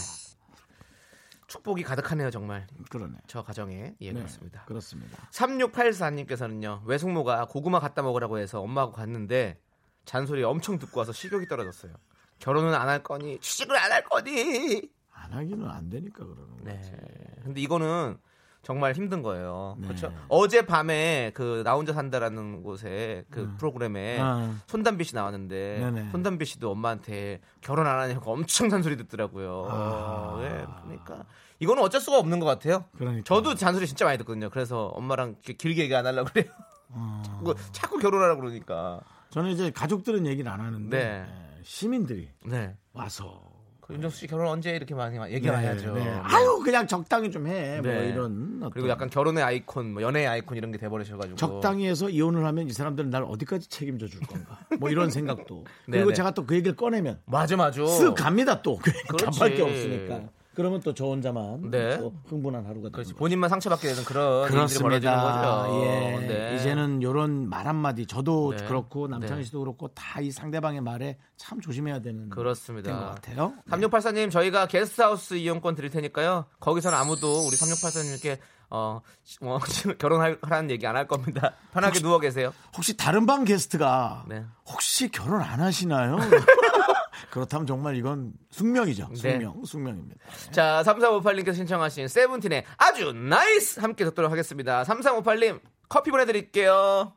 축복이 가득하네요, 정말. 그러네. 저 가정에. 예, 네, 그렇습니다. 그렇습니다. 3684님께서는요, 외숙모가 고구마 갖다 먹으라고 해서 엄마하고 갔는데, 잔소리 엄청 듣고 와서 식욕이 떨어졌어요. 결혼은 안 할 거니, 취직을 안 할 거니! 안 하기는 안 되니까 그러는 거지. 네. 근데 이거는 정말 힘든 거예요. 네. 그렇죠. 어제 밤에 그 나 혼자 산다라는 곳에 그 프로그램에 아. 손담비 씨 나왔는데 네네. 손담비 씨도 엄마한테 결혼 안 하냐고 엄청 잔소리 듣더라고요. 아. 네, 그러니까 이거는 어쩔 수가 없는 것 같아요. 그러니까. 저도 잔소리 진짜 많이 듣거든요. 그래서 엄마랑 길게 얘기 안 하려고 그래요. 아. 자꾸, 자꾸 결혼하라고 그러니까. 저는 이제 가족들은 얘기를 안 하는데 네. 예, 시민들이 네. 와서 그 윤정수 씨 결혼 언제 이렇게 많이 얘기해야죠. 네, 네. 아유 그냥 적당히 좀 해. 뭐 네. 이런 어떤 그리고 약간 결혼의 아이콘, 뭐 연애의 아이콘 이런 게 돼버리셔가지고 적당히 해서 이혼을 하면 이 사람들은 날 어디까지 책임져 줄 건가. 뭐 이런 생각도. 그리고 네네. 제가 또 그 얘기를 꺼내면 맞아 맞아. 쓱 갑니다 또. 그렇지. 답할 게 없으니까. 그러면 또 저 혼자만 네. 또 흥분한 하루가 되는 거죠. 본인만 상처받게 되는 그런 일들이 벌어지는 그렇습니다. 거죠. 예. 네. 이제는 요런 말 한마디 저도 네. 그렇고 남창희 네. 씨도 그렇고 다 이 상대방의 말에 참 조심해야 되는 그렇습니다. 된것 같아요. 3684님 저희가 게스트하우스 이용권 드릴 테니까요. 거기서는 아무도 우리 3684님께 어, 어, 결혼하라는 얘기 안 할 겁니다. 편하게 누워 계세요. 혹시 다른 방 게스트가 네. 혹시 결혼 안 하시나요? 그렇다면 정말 이건 숙명이죠. 네. 숙명, 숙명입니다. 자, 3358님께서 신청하신 세븐틴의 아주 nice 함께 듣도록 하겠습니다. 3358님 커피 보내드릴게요.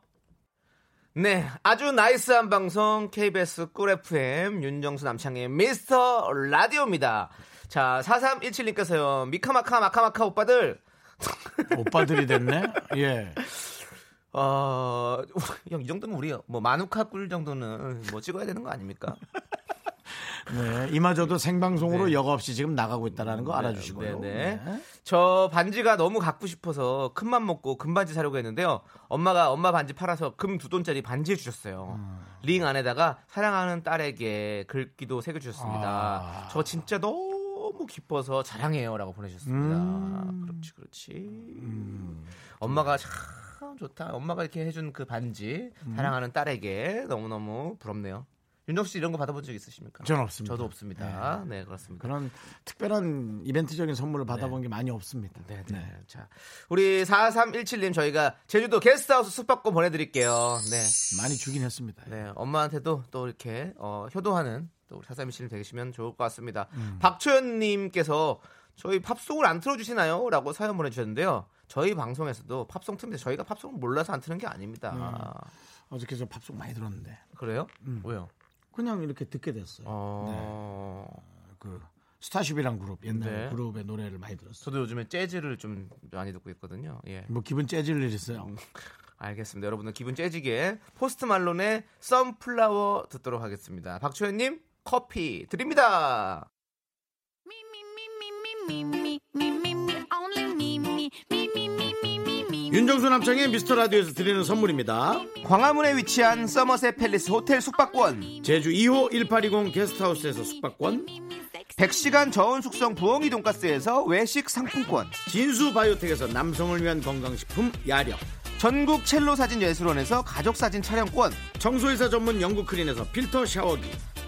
네, 아주 nice한 방송 KBS 쿨 FM 윤정수 남창희의 미스터 라디오입니다. 자, 4317님께서요. 미카마카 마카마카 오빠들 오빠들이 됐네. 예. 어, 형 이 정도면 우리 뭐 마누카 꿀 정도는 뭐 찍어야 되는 거 아닙니까? 네. 이마저도 생방송으로 네. 여과 없이 지금 나가고 있다라는 거 알아주시고요. 네, 네. 저 반지가 너무 갖고 싶어서 큰맘 먹고 금반지 사려고 했는데요. 엄마가 엄마 반지 팔아서 금 두 돈짜리 반지 해주셨어요. 음. 링 안에다가 사랑하는 딸에게 글귀도 새겨주셨습니다. 아. 저 진짜 너무 기뻐서 자랑해요라고 보내주셨습니다. 음. 그렇지, 그렇지. 엄마가 참 좋다. 엄마가 이렇게 해준 그 반지 음. 사랑하는 딸에게 너무 너무 부럽네요. 윤정수 씨 이런 거 받아본 적 있으십니까? 전 없습니다. 저도 없습니다. 네, 그렇습니다. 그런 특별한 이벤트적인 선물을 받아본 게 많이 없습니다. 네, 네. 자, 우리 4317님 저희가 제주도 게스트하우스 숙박권 보내드릴게요. 네. 많이 주긴 했습니다. 네. 엄마한테도 또 이렇게, 어, 효도하는 또 우리 4317님 되시면 좋을 것 같습니다. 음. 박초연님께서 저희 팝송을 안 틀어주시나요? 라고 사연 보내주셨는데요. 저희 방송에서도 팝송 트는데 저희가 팝송을 몰라서 안 트는 게 아닙니다. 어저께 저 팝송 많이 들었는데 그래요? 왜요? 그냥 이렇게 듣게 됐어요. 어... 그 스타쉽이란 그룹 옛날 네. 그룹의 노래를 많이 들었어요. 저도 요즘에 재즈를 좀 많이 듣고 있거든요. 예. 뭐 기분 째질 일 있어요? 알겠습니다. 여러분들 기분 째지게 포스트 말론의 Sunflower 듣도록 하겠습니다. 박초연님 커피 드립니다. 윤정수 남창의 미스터 라디오에서 드리는 선물입니다. 광화문에 위치한 서머셋 팰리스 호텔 숙박권, 제주 2호 1820 게스트하우스에서 숙박권, 100시간 저온 숙성 부엉이 돈가스에서 외식 상품권, 진수 바이오텍에서 남성을 위한 건강식품 야력, 전국 첼로 사진 예술원에서 가족 사진 촬영권, 청소이사 전문 영국 크린에서 필터 샤워기,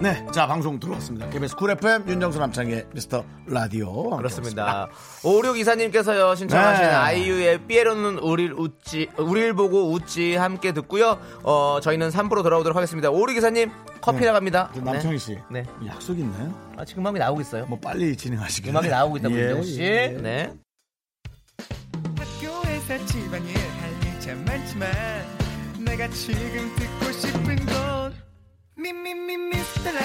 네, 자 방송 들어왔습니다. KBS 쿨 FM 윤정수 남창희의 미스터 라디오 그렇습니다. 5624님께서요, 신청하신 네. 아이유의 삐에로는 우릴 웃지, 우릴 보고 웃지 함께 듣고요. 어, 저희는 3부로 돌아오도록 하겠습니다. 5624님, 커피 나갑니다. 저 남창희 씨, 네. 약속 있나요? 아, 지금 음악이 나오고 있어요. 뭐 빨리 진행하시길. 음악이 나오고 있다고, 예, 윤정 씨. 예. 네. 학교에서 집안일 할일참 많지만 내가 지금 듣고 싶은 건 Me, me, me, Mr.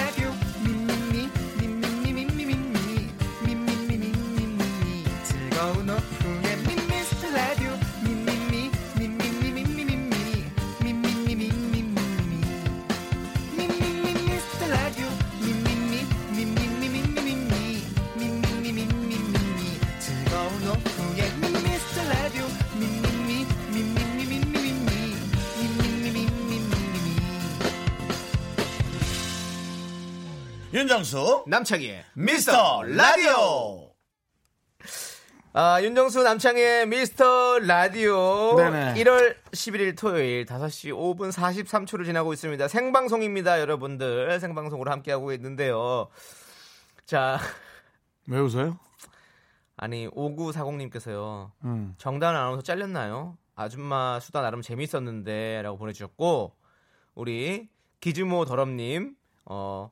윤정수 남창희의 미스터 라디오. 아, 윤정수 남창의 미스터 라디오 네네. 1월 11일 토요일 5시 5분 43초를 지나고 있습니다. 생방송입니다, 여러분들. 생방송으로 함께하고 있는데요. 자, 왜 웃어요? 아니 5940님께서요. 음. 정다은 아나운서 잘렸나요? 아줌마 수다 나름 재밌었는데 라고 보내주셨고 우리 기즈모 더럽님, 어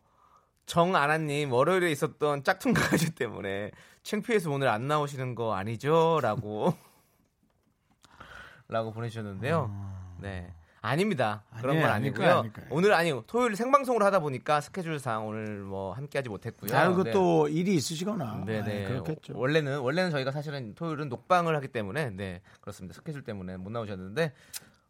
정아나님 월요일에 있었던 짝퉁 강아지 때문에 창피해서 오늘 안 나오시는 거 아니죠?라고 라고 보내주셨는데요. 네. 아닙니다. 그런 아니에요, 건 아니고요. 아닐. 오늘 아니 토요일 생방송으로 하다 보니까 스케줄상 오늘 뭐 함께하지 못했고요. 아, 네. 그것도 일이 있으시거나. 네네. 네, 그렇겠죠. 원래는 원래는 저희가 사실은 토요일은 녹방을 하기 때문에 네 그렇습니다. 스케줄 때문에 못 나오셨는데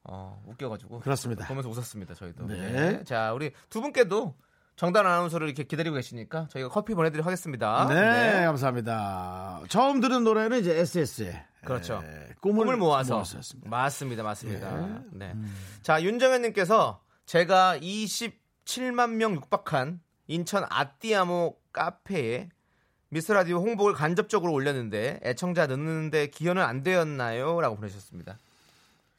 어 웃겨가지고 그렇습니다. 보면서 웃었습니다. 저희도. 네. 네. 자 우리 두 분께도 정단 아나운서를 이렇게 기다리고 계시니까 저희가 커피 보내드리도록 하겠습니다. 네, 감사합니다. 처음 들은 노래는 이제 SS의 그렇죠. 꿈을, 꿈을 모아서 모았었습니다. 맞습니다, 맞습니다. 예. 음. 네. 자 윤정현님께서 제가 27만 명 육박한 인천 아띠아모 카페에 미스 라디오 홍보를 간접적으로 올렸는데 애청자 넣는데 기여는 안 되었나요?라고 보내셨습니다.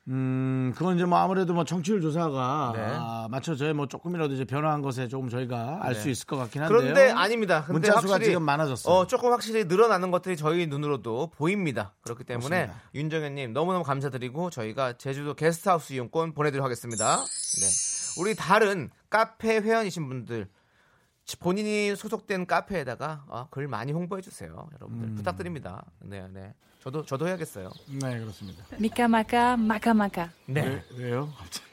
음, 그건 이제 뭐 아무래도 뭐 청취율 조사가 네. 아, 맞춰져야 뭐 조금이라도 이제 변화한 것에 조금 저희가 알 네. 수 있을 것 같긴 한데요. 그런데 아닙니다. 근데 문자 수가 확실히 지금 많아졌어요. 어, 조금 확실히 늘어나는 것들이 저희 눈으로도 보입니다. 그렇기 때문에 그렇습니다. 윤정현님 너무너무 감사드리고 저희가 제주도 게스트하우스 이용권 보내드리도록 하겠습니다. 네. 우리 다른 카페 회원이신 분들 본인이 소속된 카페에다가 어, 글 많이 홍보해 주세요, 여러분들 음. 부탁드립니다. 네, 네. 저도 저도 해야겠어요. 네, 그렇습니다. 미카마카 마카마카 네. 왜, 요 갑자기?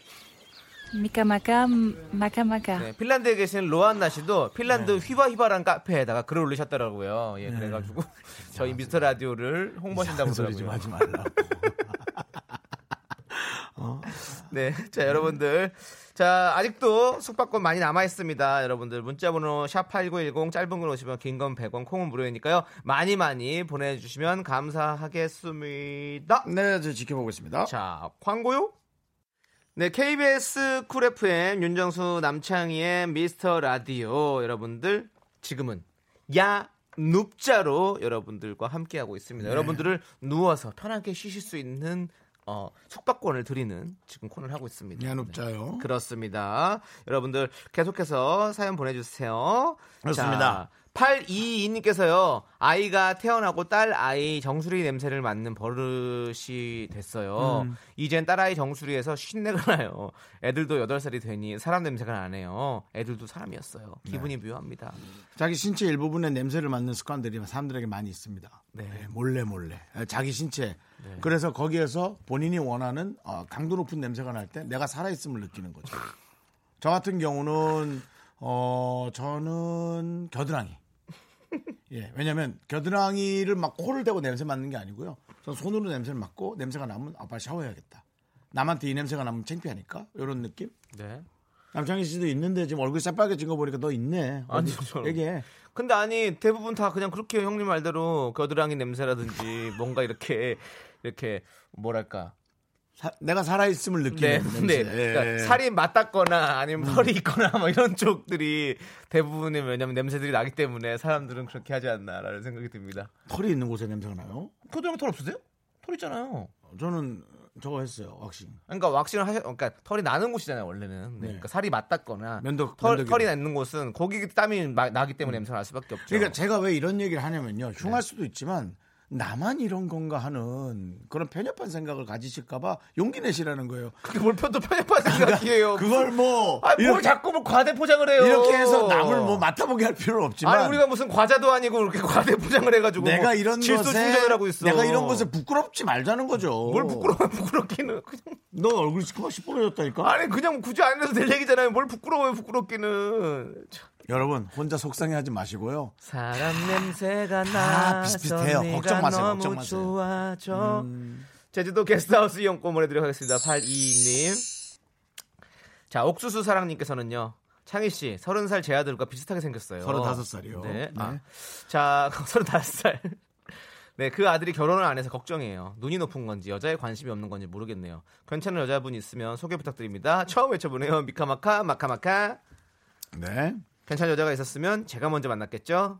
미카마카 마카마카 네, 핀란드에 계신 로안나 씨도 핀란드 네. 휘바휘바란 카페에다가 글을 올리셨더라고요. 예, 그래가지고 저희 미스터 라디오를 홍보하신다고 소리 좀. 하지 말라고. 네, 자 여러분들, 자 아직도 숙박권 많이 남아 있습니다. 여러분들 문자번호 샵 #8910 짧은 걸 오시면 긴 건 100원, 콩은 무료이니까요. 많이 많이 보내주시면 감사하겠습니다. 네, 저 지켜보고 있습니다. 자, 광고요? 네, KBS 쿨 FM 윤정수 남창희의 미스터 라디오 여러분들 지금은 야 눕자로 여러분들과 함께하고 있습니다. 여러분들을 누워서 편하게 쉬실 수 있는 어, 숙박권을 드리는 지금 코너를 하고 있습니다. 야눕자요. 그렇습니다. 여러분들 계속해서 사연 보내주세요. 그렇습니다. 822님께서요, 아이가 태어나고 딸 아이 정수리 냄새를 맡는 버릇이 됐어요. 음. 이젠 딸아이 정수리에서 쉰내가 나요. 애들도 8살이 되니 사람 냄새가 나네요. 애들도 사람이었어요. 기분이 묘합니다. 자기 신체 일부분의 냄새를 맡는 습관들이 사람들에게 많이 있습니다. 네. 네, 몰래 몰래 자기 신체. 그래서 거기에서 본인이 원하는 어, 강도 높은 냄새가 날 때 내가 살아 있음을 느끼는 거죠. 저 같은 경우는 어 저는 겨드랑이. 예, 왜냐면 겨드랑이를 막 코를 대고 냄새 맡는 게 아니고요. 전 손으로 냄새를 맡고 냄새가 나면 아 빨리 샤워해야겠다. 남한테 이 냄새가 나면 창피하니까 이런 느낌. 네. 남창희 씨도 있는데 지금 얼굴 새빨개진 거 보니까 너 있네. 아니, 저- 얘기해. 근데 아니 대부분 다 그냥 그렇게 형님 말대로 겨드랑이 냄새라든지 뭔가 이렇게 이렇게 뭐랄까 사- 내가 살아있음을 네, 느끼는 네. 냄새. 예. 그러니까 살이 맞닿거나 아니면 털이 있거나 뭐 이런 쪽들이 대부분이 왜냐면 냄새들이 나기 때문에 사람들은 그렇게 하지 않나라는 생각이 듭니다. 털이 있는 곳에 냄새가 나요? 겨드랑이 털 없으세요? 털 있잖아요. 저는 저거 했어요. 왁싱. 그러니까 왁싱을 하셔, 그러니까 털이 나는 곳이잖아요 원래는. 네. 네. 그러니까 살이 맞닿거나 면도- 털. 털이 나는 곳은 거기 땀이 마- 나기 때문에 냄새가 날 수밖에 없죠. 그러니까 제가 왜 이런 얘기를 하냐면요. 네. 흉할 수도 있지만 나만 이런 건가 하는 그런 편협한 생각을 가지실까봐 용기 내시라는 거예요. 그게 뭘 편도 편협한 생각이에요. 그걸 뭐 아, 뭘 이렇게, 자꾸 뭐 과대 포장을 해요. 이렇게 해서 남을 뭐 맡아보게 할 필요는 없지만 아니 우리가 무슨 과자도 아니고 그렇게 과대 포장을 해가지고 내가 뭐 이런 질소 것에 충전을 하고 있어. 내가 이런 것에 부끄럽지 말자는 거죠. 뭘 부끄러워 부끄럽기는 그냥 너 얼굴이 시커 시뻘개졌다니까. 아니 그냥 굳이 안 해도 될 얘기잖아요. 뭘 부끄러워요 부끄럽기는. 참. 여러분 혼자 속상해하지 마시고요. 사람 냄새가 다 나서 비슷비슷해요. 걱정 마세요, 걱정 마세요. 음. 좋아져. 제주도 게스트하우스 이용권 보내드리도록 하겠습니다. 82님. 자 옥수수 사랑님께서는요. 창희 씨, 서른 살제 아들과 비슷하게 생겼어요. 35살이요. 네. 네. 아, 자, 서른다섯 살. 네, 그 아들이 결혼을 안 해서 걱정이에요. 눈이 높은 건지 여자에 관심이 없는 건지 모르겠네요. 괜찮은 여자분 있으면 소개 부탁드립니다. 처음 외쳐보네요. 미카마카, 마카마카. 네. 괜찮은 여자가 있었으면 제가 먼저 만났겠죠?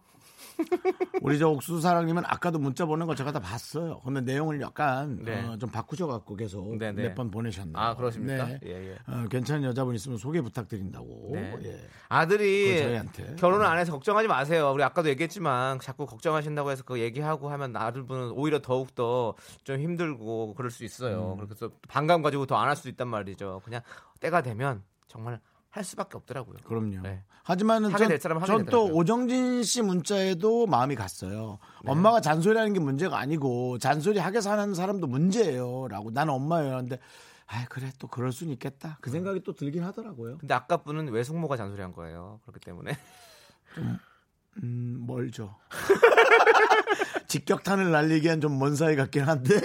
우리 저 옥수수 사랑님은 아까도 문자 보낸 거 제가 다 봤어요. 근데 내용을 약간 네. 어, 좀 바꾸셔갖고 계속 네, 네. 몇번 보내셨네요. 아, 그러십니까? 네. 예, 예. 어, 괜찮은 여자분 있으면 소개 부탁드린다고. 네. 예. 아들이 저희한테. 결혼을 안 해서 걱정하지 마세요. 우리 아까도 얘기했지만 자꾸 걱정하신다고 해서 그 얘기하고 하면 아들분은 오히려 더욱 더 좀 힘들고 그럴 수 음. 있어요. 그래서 반감 가지고 더 안 할 수도 있단 말이죠. 그냥 때가 되면 정말 할 수밖에 없더라고요. 그럼요. 네. 하게 전또. 오정진 씨 문자에도 마음이 갔어요. 엄마가 잔소리하는 게 문제가 아니고 잔소리 하게 사는 사람도 문제예요라고 나는 엄마예요. 근데 아 그래 또 그럴 수는 있겠다. 그 생각이 또 들긴 하더라고요. 근데 아까 분은 외숙모가 잔소리한 거예요. 그렇기 때문에 음, 멀죠. 직격탄을 날리기엔 좀 먼 사이 같긴 한데.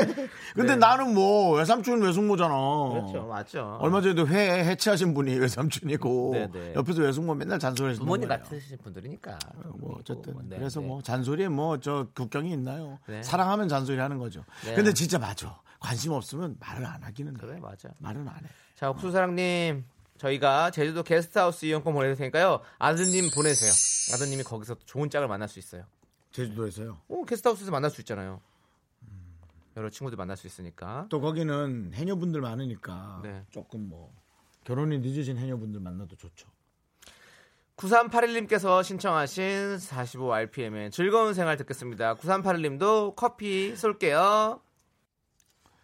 근데 네. 나는 뭐 외삼촌 외숙모잖아. 그렇죠, 맞죠. 얼마 전에도 회 해체하신 분이 외삼촌이고 네, 네. 옆에서 외숙모 맨날 잔소리하시는 부모님 거예요. 같으신 분들이니까. 뭐 어쨌든 네, 그래서 네. 뭐 잔소리에 뭐 저 국경이 있나요? 네. 사랑하면 잔소리 하는 거죠. 네. 근데 진짜 맞아. 관심 없으면 말을 안 하기는 해. 그래 맞아. 말은 안 해. 자, 옥수사랑님, 저희가 제주도 게스트하우스 이용권 보내드릴 테니까요. 아드님 보내세요. 아드님이 거기서 좋은 짝을 만날 수 있어요. 제주도에서요. 오, 게스트하우스에서 만날 수 있잖아요. 여러 친구들 만날 수 있으니까. 또 거기는 해녀분들 많으니까 네. 조금 뭐 결혼이 늦으신 해녀분들 만나도 좋죠. 9381님께서 신청하신 45rpm의 즐거운 생활 듣겠습니다. 9381님도 커피 쏠게요.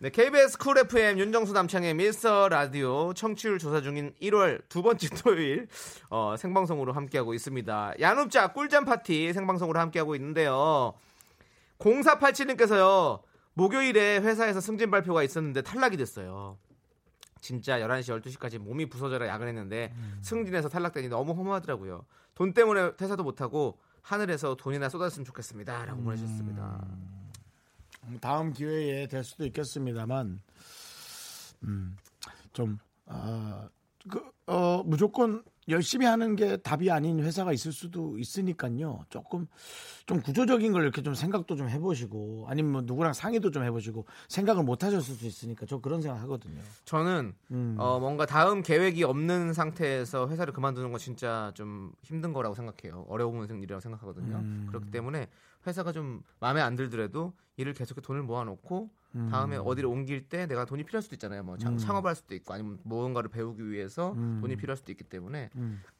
네, KBS 쿨 FM 윤정수 남창희의 미스터 라디오 청취율 조사 중인 1월 두 번째 토요일 어, 생방송으로 함께하고 있습니다. 야눕자 꿀잠 파티 생방송으로 함께하고 있는데요. 0487님께서요. 목요일에 회사에서 승진 발표가 있었는데 탈락이 됐어요. 진짜 11시, 12시까지 몸이 부서져라 야근했는데 승진해서 탈락되니 너무 허무하더라고요. 돈 때문에 퇴사도 못하고 하늘에서 돈이나 쏟았으면 좋겠습니다. 라고 보내주셨습니다. 뭐 다음 기회에 될 수도 있겠습니다만, 음, 좀, 아, 그, 어, 무조건 열심히 하는 게 답이 아닌 회사가 있을 수도 있으니까요. 조금, 좀 구조적인 걸 이렇게 좀 생각도 좀 해보시고, 아니면 뭐 누구랑 상의도 좀 해보시고, 생각을 못 하셨을 수 있으니까 저 그런 생각 하거든요. 저는 음. 어, 뭔가 다음 계획이 없는 상태에서 회사를 그만두는 건 진짜 좀 힘든 거라고 생각해요. 어려운 일이라고 생각하거든요. 음. 그렇기 때문에 회사가 좀 마음에 안 들더라도 일을 계속 돈을 모아놓고 음. 다음에 어디를 옮길 때 내가 돈이 필요할 수도 있잖아요. 뭐 창, 창업을 할 수도 있고 아니면 무언가를 배우기 위해서 음. 돈이 필요할 수도 있기 때문에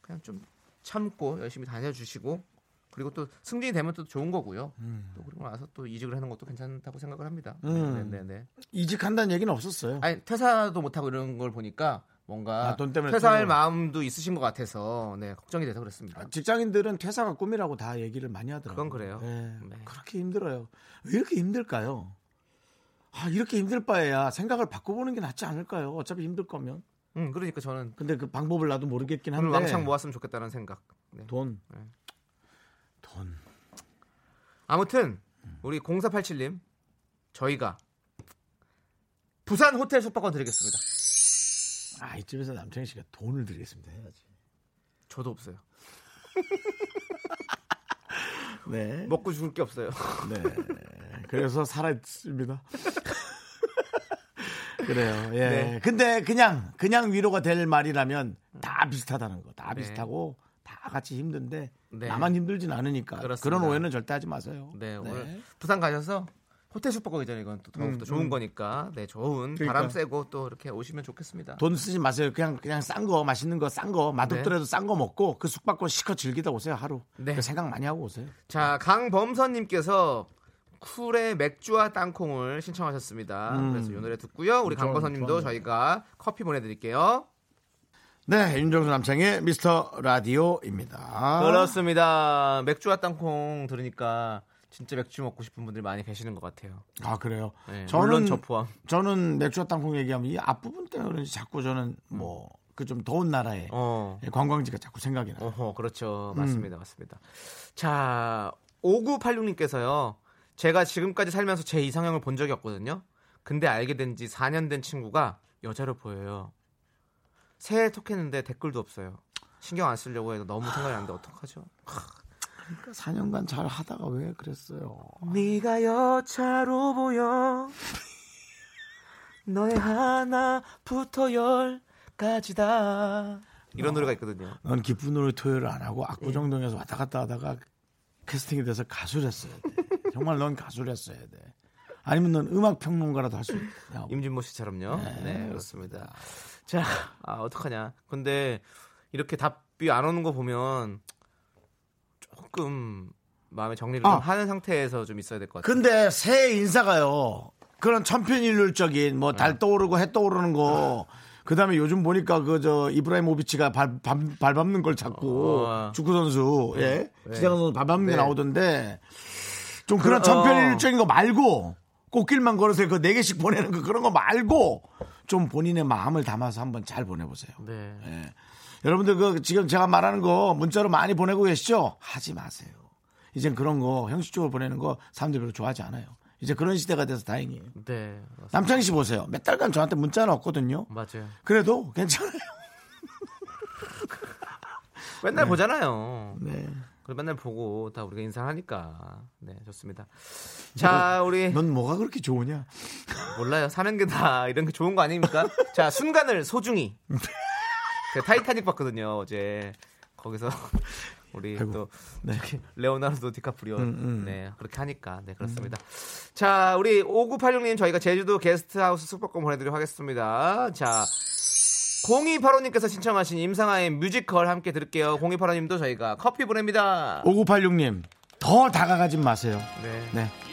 그냥 좀 참고 열심히 다녀주시고 그리고 또 승진이 되면 또 좋은 거고요. 또 그리고 나서 또 이직을 하는 것도 괜찮다고 생각을 합니다. 음. 네, 네, 네. 이직한다는 얘기는 없었어요. 아니 퇴사도 못 하고 이런 걸 보니까 뭔가 아, 돈 때문에 퇴사할 퇴사를- 마음도 있으신 것 같아서 네 걱정이 돼서 그렇습니다. 아, 직장인들은 퇴사가 꿈이라고 다 얘기를 많이 하더라고요. 그건 그래요. 예, 네. 그렇게 힘들어요. 왜 이렇게 힘들까요? 아, 이렇게 힘들 바에야 생각을 바꿔보는 게 낫지 않을까요? 어차피 힘들 거면. 음 그러니까 저는 근데 그 방법을 나도 모르겠긴 한데. 왕창 모았으면 좋겠다는 생각. 네. 돈. 네. 돈. 아무튼 우리 0487님 저희가 부산 호텔 숙박권 드리겠습니다. 아, 이쯤에서 남창희 씨가 돈을 드리겠습니다 해야지. 저도 없어요. 네. 먹고 죽을 게 없어요. 네. 그래서 살아있습니다. 그래요. 예. 네. 근데 그냥 그냥 위로가 될 말이라면 다 비슷하다는 거. 다 네. 비슷하고 다 같이 힘든데 네. 나만 힘들진 않으니까 그렇습니다. 그런 오해는 절대 하지 마세요. 네, 오늘 부산 가셔서 호텔 숙박권 이잖아요. 이건 또 더욱 더 음, 좋은 음. 거니까. 네, 좋은 그러니까. 바람 쐬고 또 이렇게 오시면 좋겠습니다. 돈 쓰지 마세요. 그냥 그냥 싼 거 맛있는 거 싼 거 맛없더라도 싼거 먹고 그 숙박권 시커 즐기다 오세요 하루. 네. 그 생각 많이 하고 오세요. 자, 강범선님께서 쿨의 맥주와 땅콩을 신청하셨습니다. 음. 그래서 이 노래 듣고요. 우리 강범선님도. 저희가 커피 보내드릴게요. 네, 윤정수 남창의 미스터 라디오입니다. 그렇습니다. 맥주와 땅콩 들으니까 진짜 맥주 먹고 싶은 분들이 많이 계시는 것 같아요. 아 그래요. 네, 저는 물론 저 포함. 저는 맥주와 땅콩 얘기하면 이 앞부분 때문에 그런지 자꾸 저는 뭐 그 좀 더운 나라에 어. 관광지가 자꾸 생각이 나요. 어허, 그렇죠. 음. 맞습니다. 맞습니다. 자, 5986님께서요. 제가 지금까지 살면서 제 이상형을 본 적이 없거든요. 근데 알게 된 지 4년 된 친구가 여자로 보여요. 새해 톡했는데 댓글도 없어요. 신경 안 쓰려고 해도 너무 생각이 나는데 어떡하죠? 4년간 잘 하다가 왜 그랬어요? 네가 여자로 보여 너의 하나부터 열까지다 이런 노래가 있거든요. 넌 기쁜 노래 토요일 안 하고 압구정동에서 왔다 갔다 하다가 캐스팅이 돼서 가수를 했어야 돼. 정말 넌 가수를 했어야 돼. 아니면 넌 음악 평론가라도 할 수 있냐. 임진모 씨처럼요. 네, 네, 그렇습니다. 자, 아 어떡하냐. 근데 이렇게 답이 안 오는 거 보면 조금 마음의 정리를 아. 좀 하는 상태에서 좀 있어야 될 것 같아요. 근데 새해 인사가요. 그런 천편일률적인 뭐 네. 달 떠오르고 해 떠오르는 거. 그 다음에 요즘 보니까 그 저 이브라이모비치가 발, 발, 밟는 걸 자꾸 어. 축구 선수 예 네. 기자가 선수 밟는 게 네. 나오던데 좀 그런 그- 천편일률적인 거 말고 꽃길만 걸어서 그 네 개씩 보내는 거 그런 거 말고 좀 본인의 마음을 담아서 한번 잘 보내보세요. 네. 예. 여러분들 그 지금 제가 말하는 거 문자로 많이 보내고 계시죠? 하지 마세요. 이젠 그런 거 형식적으로 보내는 거 사람들이 별로 좋아하지 않아요. 이제 그런 시대가 돼서 다행이에요. 네. 남창희 씨 보세요. 몇 달간 저한테 문자는 없거든요. 맞아요. 그래도 괜찮아요. 맨날 보잖아요. 네. 그리고 맨날 보고 다 우리가 인사하니까. 네, 좋습니다. 자, 우리 넌 뭐가 그렇게 좋으냐? 몰라요. 사는 게 다 이런 게 좋은 거 아닙니까? 자, 순간을 소중히. 제가 타이타닉 봤거든요, 어제. 거기서 우리 아이고, 또 네. 레오나르도 디카프리오 음, 음. 네 그렇게 하니까 네 그렇습니다. 자 우리 5986님 저희가 제주도 게스트하우스 숙박권 보내드리도록 하겠습니다. 자 0285님께서 신청하신 임상아의 뮤지컬 함께 들을게요. 0285님도 저희가 커피 보냅니다. 5986님, 더 다가가지 마세요. 네. 네.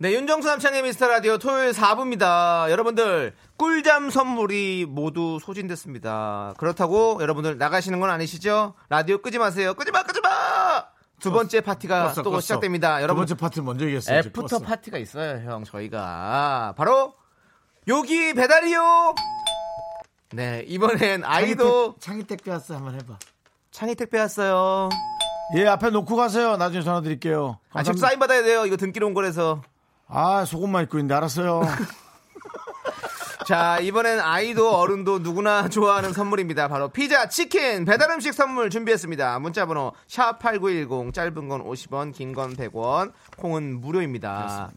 네, 윤정수 남창의 미스터 라디오 토요일 4부입니다. 여러분들, 꿀잠 선물이 모두 소진됐습니다. 그렇다고 여러분들 나가시는 건 아니시죠? 라디오 끄지 마세요. 끄지 마, 끄지 마! 두 번째 파티가 껐어, 또 껐어. 시작됩니다. 두 여러분, 번째 파트 먼저 얘기했어요. 애프터 껐어. 파티가 있어요, 형, 저희가. 바로, 여기 배달이요! 네, 이번엔 아이도 창의 택배 왔어 한번 해봐. 창의 택배 왔어요. 예, 앞에 놓고 가세요. 나중에 전화 드릴게요. 아직 사인 받아야 돼요. 이거 등기로 온 거라서. 아, 속옷만 입고 있는데 알았어요. 자, 이번엔 아이도 어른도 누구나 좋아하는 선물입니다. 바로 피자, 치킨, 배달 음식 선물 준비했습니다. 문자 번호 샵8910 짧은 건 50원, 긴 건 100원, 콩은 무료입니다.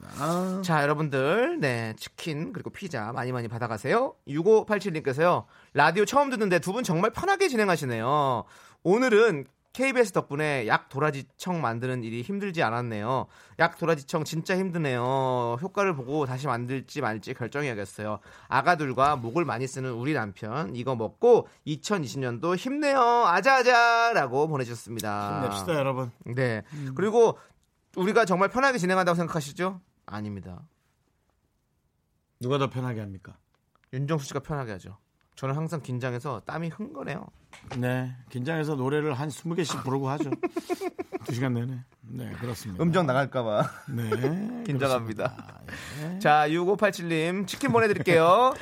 자, 여러분들, 네, 치킨 그리고 피자 많이 많이 받아 가세요. 6587님께서요. 라디오 처음 듣는데 두 분 정말 편하게 진행하시네요. 오늘은 KBS 덕분에 약 도라지청 만드는 일이 힘들지 않았네요. 약 도라지청 진짜 힘드네요. 효과를 보고 다시 만들지 말지 결정해야겠어요. 아가들과 목을 많이 쓰는 우리 남편 이거 먹고 2020년도 힘내요. 아자아자라고 보내주셨습니다. 힘냅시다, 여러분. 네. 그리고 우리가 정말 편하게 진행한다고 생각하시죠? 아닙니다. 누가 더 편하게 합니까? 윤정수 씨가 편하게 하죠. 저는 항상 긴장해서 땀이 흥건해요. 네. 긴장해서 노래를 한 20개씩 부르고 하죠. 두 시간 내내. 네, 그렇습니다. 음정 나갈까봐. 네. 긴장합니다. 자, 6587님 치킨 보내드릴게요.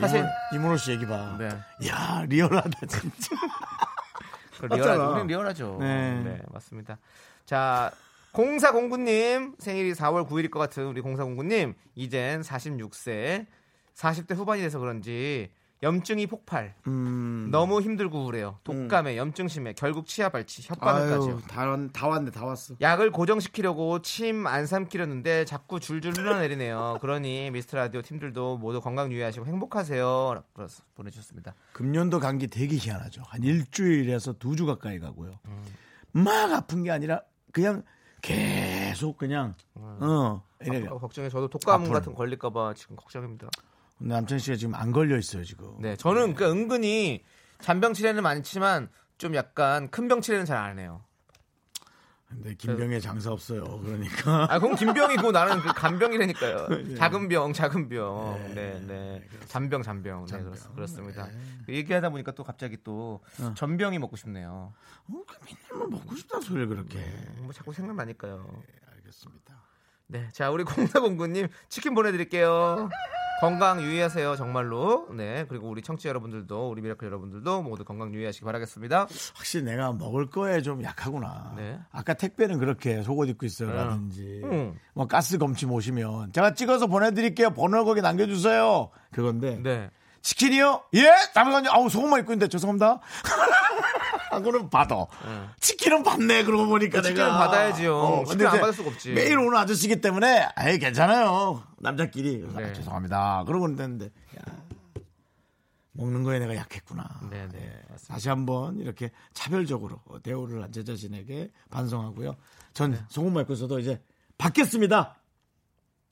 사실 이문호 씨 얘기 봐. 네. 야, 리얼하다, 진짜. 그 리얼하죠. 맞잖아. 우린 리얼하죠. 네. 네. 맞습니다. 자, 0409님 생일이 4월 9일일 것 같은 우리 0409님 이젠 46세 40대 후반이 돼서 그런지 염증이 폭발 음. 너무 힘들고 우울해요 독감에 염증 심해 결국 치아 발치 혓바늘까지요 아유, 다, 왔- 다 왔네, 다 왔어. 약을 고정시키려고 침 안 삼키려는데 자꾸 줄줄 흘러내리네요 그러니 미스터 라디오 팀들도 모두 건강 유의하시고 행복하세요 라고 보내주셨습니다 금년도 감기 되게 희한하죠. 한 일주일에서 두 주 가까이 가고요. 막 아픈 게 아니라 그냥 계속 그냥 어 이래. 아, 걱정해 저도 독감 앞으로. 같은 거 걸릴까봐 지금 걱정입니다 남창 씨가 지금 안 걸려 있어요 지금. 네, 저는 그 은근히 잔병 치레는 많지만 좀 약간 큰 병 치레는 잘 안 해요. 근데 김병에 장사 없어요. 그러니까 아, 그럼 김병이고 나는 그 간병이라니까요. 작은 병, 작은 병. 네, 네. 잔병, 잔병. 네, 그렇, 그렇습니다. 얘기하다 보니까 또 갑자기 또 전병이 먹고 싶네요. 어, 그 맨날 뭐 먹고 싶다는 소리를 그렇게. 뭐 자꾸 생각나니까요. 알겠습니다. 네, 자 우리 공사공구님 치킨 보내드릴게요. 건강 유의하세요 정말로. 네, 그리고 우리 청취 자 여러분들도 우리 미라클 여러분들도 모두 건강 유의하시기 바라겠습니다. 확실히 내가 먹을 거에 좀 약하구나. 네. 아까 택배는 그렇게 속옷 입고 있어요라든지 음. 뭐 가스 검침 오시면 제가 찍어서 보내드릴게요. 번호 거기 남겨주세요. 그건데 네. 치킨이요? 예? 잠깐만요. 아우 속옷만 입고 있는데 죄송합니다. 하고는 받아. 치킨은 받네. 그러고 보니까 네. 치킨은 내가. 어, 받아야지요. 근데 치킨 안 받을 수가 없지. 매일 오는 아저씨기 때문에 아예 괜찮아요. 남자끼리. 그래서 네. 아, 죄송합니다. 그러고 있는데 야, 먹는 거에 내가 약했구나. 네, 네. 다시 한번 이렇게 차별적으로 대우를 한 제 자신에게 반성하고요. 전 네. 속옷만 입고 있어도 이제 받겠습니다.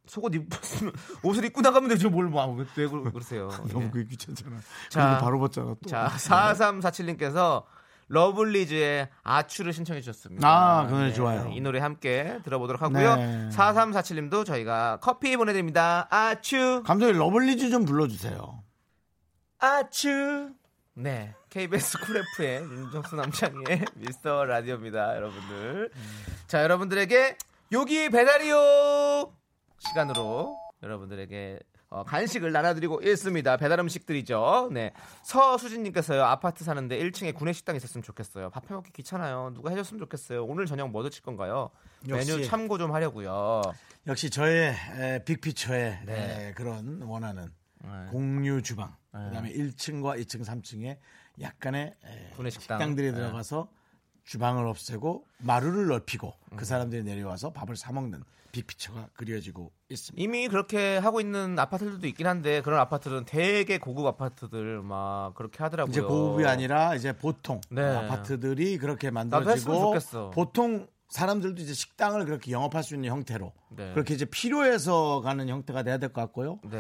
속옷 입었으면 옷을 입고 나가면 되죠. 뭘 뭐, 왜, 왜 그러- 그러세요. 너무 예. 그게 귀찮잖아. 자. 바로 벗잖아 또. 자, 4347님께서 러블리즈의 아추를 신청해 주셨습니다. 아, 그 노래 좋아요. 이 노래 함께 들어보도록 하고요. 네. 4347님도 저희가 커피 보내드립니다. 아추, 감독님 러블리즈 좀 불러주세요. 아추. 네. KBS 쿨 FM 윤정수 남창희의 미스터 라디오입니다, 여러분들. 자, 여러분들에게 요기 배달이요! 시간으로 여러분들에게 어, 간식을 나눠드리고 있습니다. 배달 음식들이죠. 네. 서수진님께서요, 아파트 사는데 1층에 구내식당 있었으면 좋겠어요. 밥 해먹기 귀찮아요. 누가 해줬으면 좋겠어요. 오늘 저녁 뭐 드실 건가요? 역시. 메뉴 참고 좀 하려고요. 역시 저의 에, 빅피처의 네. 에, 그런 원하는 네. 공유 주방, 그다음에 1층과 2층, 3층에 약간의 에, 구내식당. 식당들이 네. 들어가서 주방을 없애고 마루를 넓히고 음. 그 사람들이 내려와서 밥을 사 먹는 빅피처가 그려지고 있습니다. 이미 그렇게 하고 있는 아파트들도 있긴 한데 그런 아파트들은 되게 고급 아파트들 막 그렇게 하더라고요. 이제 고급이 아니라 이제 보통 네. 아파트들이 그렇게 만들어지고. 보통 사람들도 이제 식당을 그렇게 영업할 수 있는 형태로 네. 그렇게 이제 필요해서 가는 형태가 돼야 될 것 같고요. 네.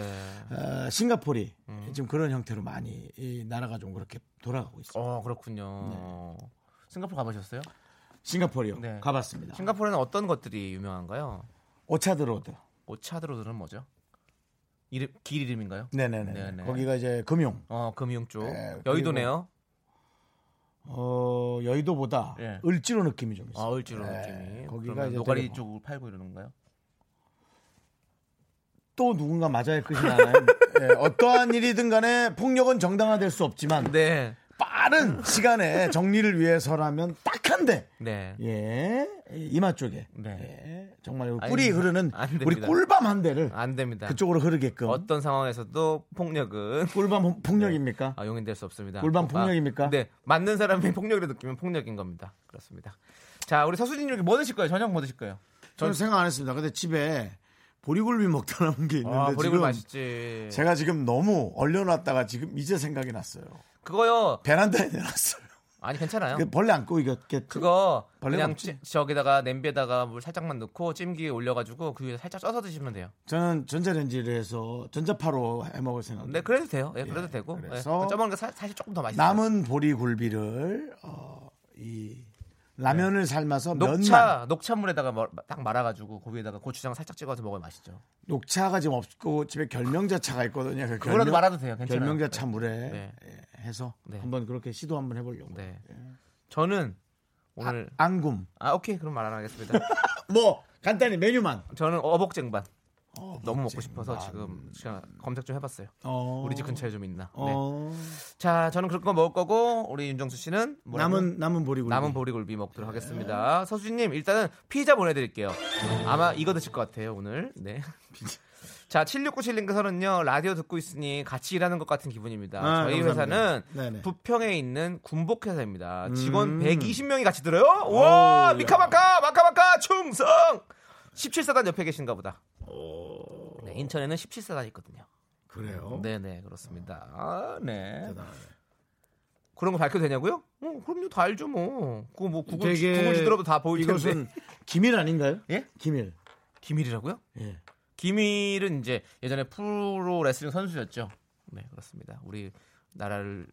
어, 싱가포르이 음. 지금 그런 형태로 많이 이 나라가 좀 그렇게 돌아가고 있습니다. 어 그렇군요. 싱가포르 가보셨어요? 싱가포르요. 네. 가봤습니다. 싱가포르는 어떤 것들이 유명한가요? 오차드 로드. 오차드로드는 뭐죠? 이름 길 이름인가요? 네네네. 네네. 거기가 이제 금융. 어 금융 쪽 네, 여의도네요. 어, 여의도보다 예. 을지로 느낌이 좀 있어요. 아 을지로 네, 느낌이. 거기가 이제 노가리 되게 뭐- 쪽을 팔고 이러는 건가요? 또 누군가 맞아야 끝이 나나요? 예, 어떠한 일이든 간에 폭력은 정당화될 수 없지만 네. 빠른 시간에 정리를 위해서라면 딱한데 네. 예 이마 쪽에 네. 예, 정말 꿀이 아니, 흐르는 안 우리. 꿀밤 한 대를 안 됩니다. 그쪽으로 흐르게끔 어떤 상황에서도 폭력은 꿀밤 홍- 폭력입니까? 아, 용인될 수 없습니다. 꿀밤 아, 폭력입니까? 네, 맞는 사람이 폭력을 느끼면 폭력인 겁니다. 그렇습니다. 자, 우리 서수진 이렇게 뭐 드실 거예요? 저녁 뭐 드실 거예요? 저는 생각 안 했습니다. 근데 집에 보리굴비 먹다 남은 게 있는데 아, 보리굴 지금 맛있지. 제가 지금 너무 얼려놨다가 지금 이제 생각이 났어요. 그거요. 베란다에 내놨어요. 아니 괜찮아요. 그 벌레 안 꼬이겠겠죠? 그거 그냥? 찌- 저기다가 냄비에다가 물 살짝만 넣고 찜기에 올려가지고 그 위에 살짝 쪄서 드시면 돼요. 저는 전자레인지를 해서 전자파로 해 먹을 생각. 네, 그래도 돼요. 예, 그래도 되고. 예, 그래서 쪄먹는 게 사, 실 조금 더 맛있어요. 남은 보리 굴비를 어, 이 라면을 삶아서 면만 녹차 녹차물에다가 뭐- 딱 말아가지고 거기에다가 고추장 살짝 찍어서 먹으면 맛있죠. 녹차가 지금 없고 집에 결명자차가 있거든요. 그 그거라도 결명- 말아도 돼요. 괜찮아요. 결명자차 물에 네. 예, 해서 네. 한번 그렇게 시도 한번 해보려고. 네. 저는 오늘 앙금. 아 오케이 그럼 말 안 하겠습니다. 뭐 간단히 메뉴만. 저는 어복쟁반 어, 너무 먹고 싶어서 지금 제가 검색 좀 해봤어요. 어. 우리 집 근처에 좀 있나. 네. 어. 자 저는 그런 거 먹을 거고 우리 윤정수 씨는 뭐라고? 남은 남은 보리굴비. 남은 보리굴비 먹도록 하겠습니다. 서수진님 일단은 피자 보내드릴게요. 아마 이거 드실 것 같아요 오늘. 네. 자 7697님께서는요 라디오 듣고 있으니 같이 일하는 것 같은 기분입니다. 아, 저희 감사합니다. 회사는 네네. 부평에 있는 군복회사입니다. 직원 음. 120명이 같이 들어요. 와 오, 미카마카 마카마카 충성. 17사단 옆에 계신가 보다. 네, 인천에는 17사단 있거든요. 그래요. 네네 그렇습니다. 아, 네. 대단하네. 그런 거 밝혀도 되냐고요? 어, 그럼요 다 알죠 뭐. 그거 뭐 구글 되게 구글 지더라도 다 보일 텐데. 이것은 기밀 아닌가요? 예? 기밀. 기밀이라고요? 예. 기밀은 이제 예전에 프로 레슬링 선수였죠. 네 그렇습니다. 우리 나라를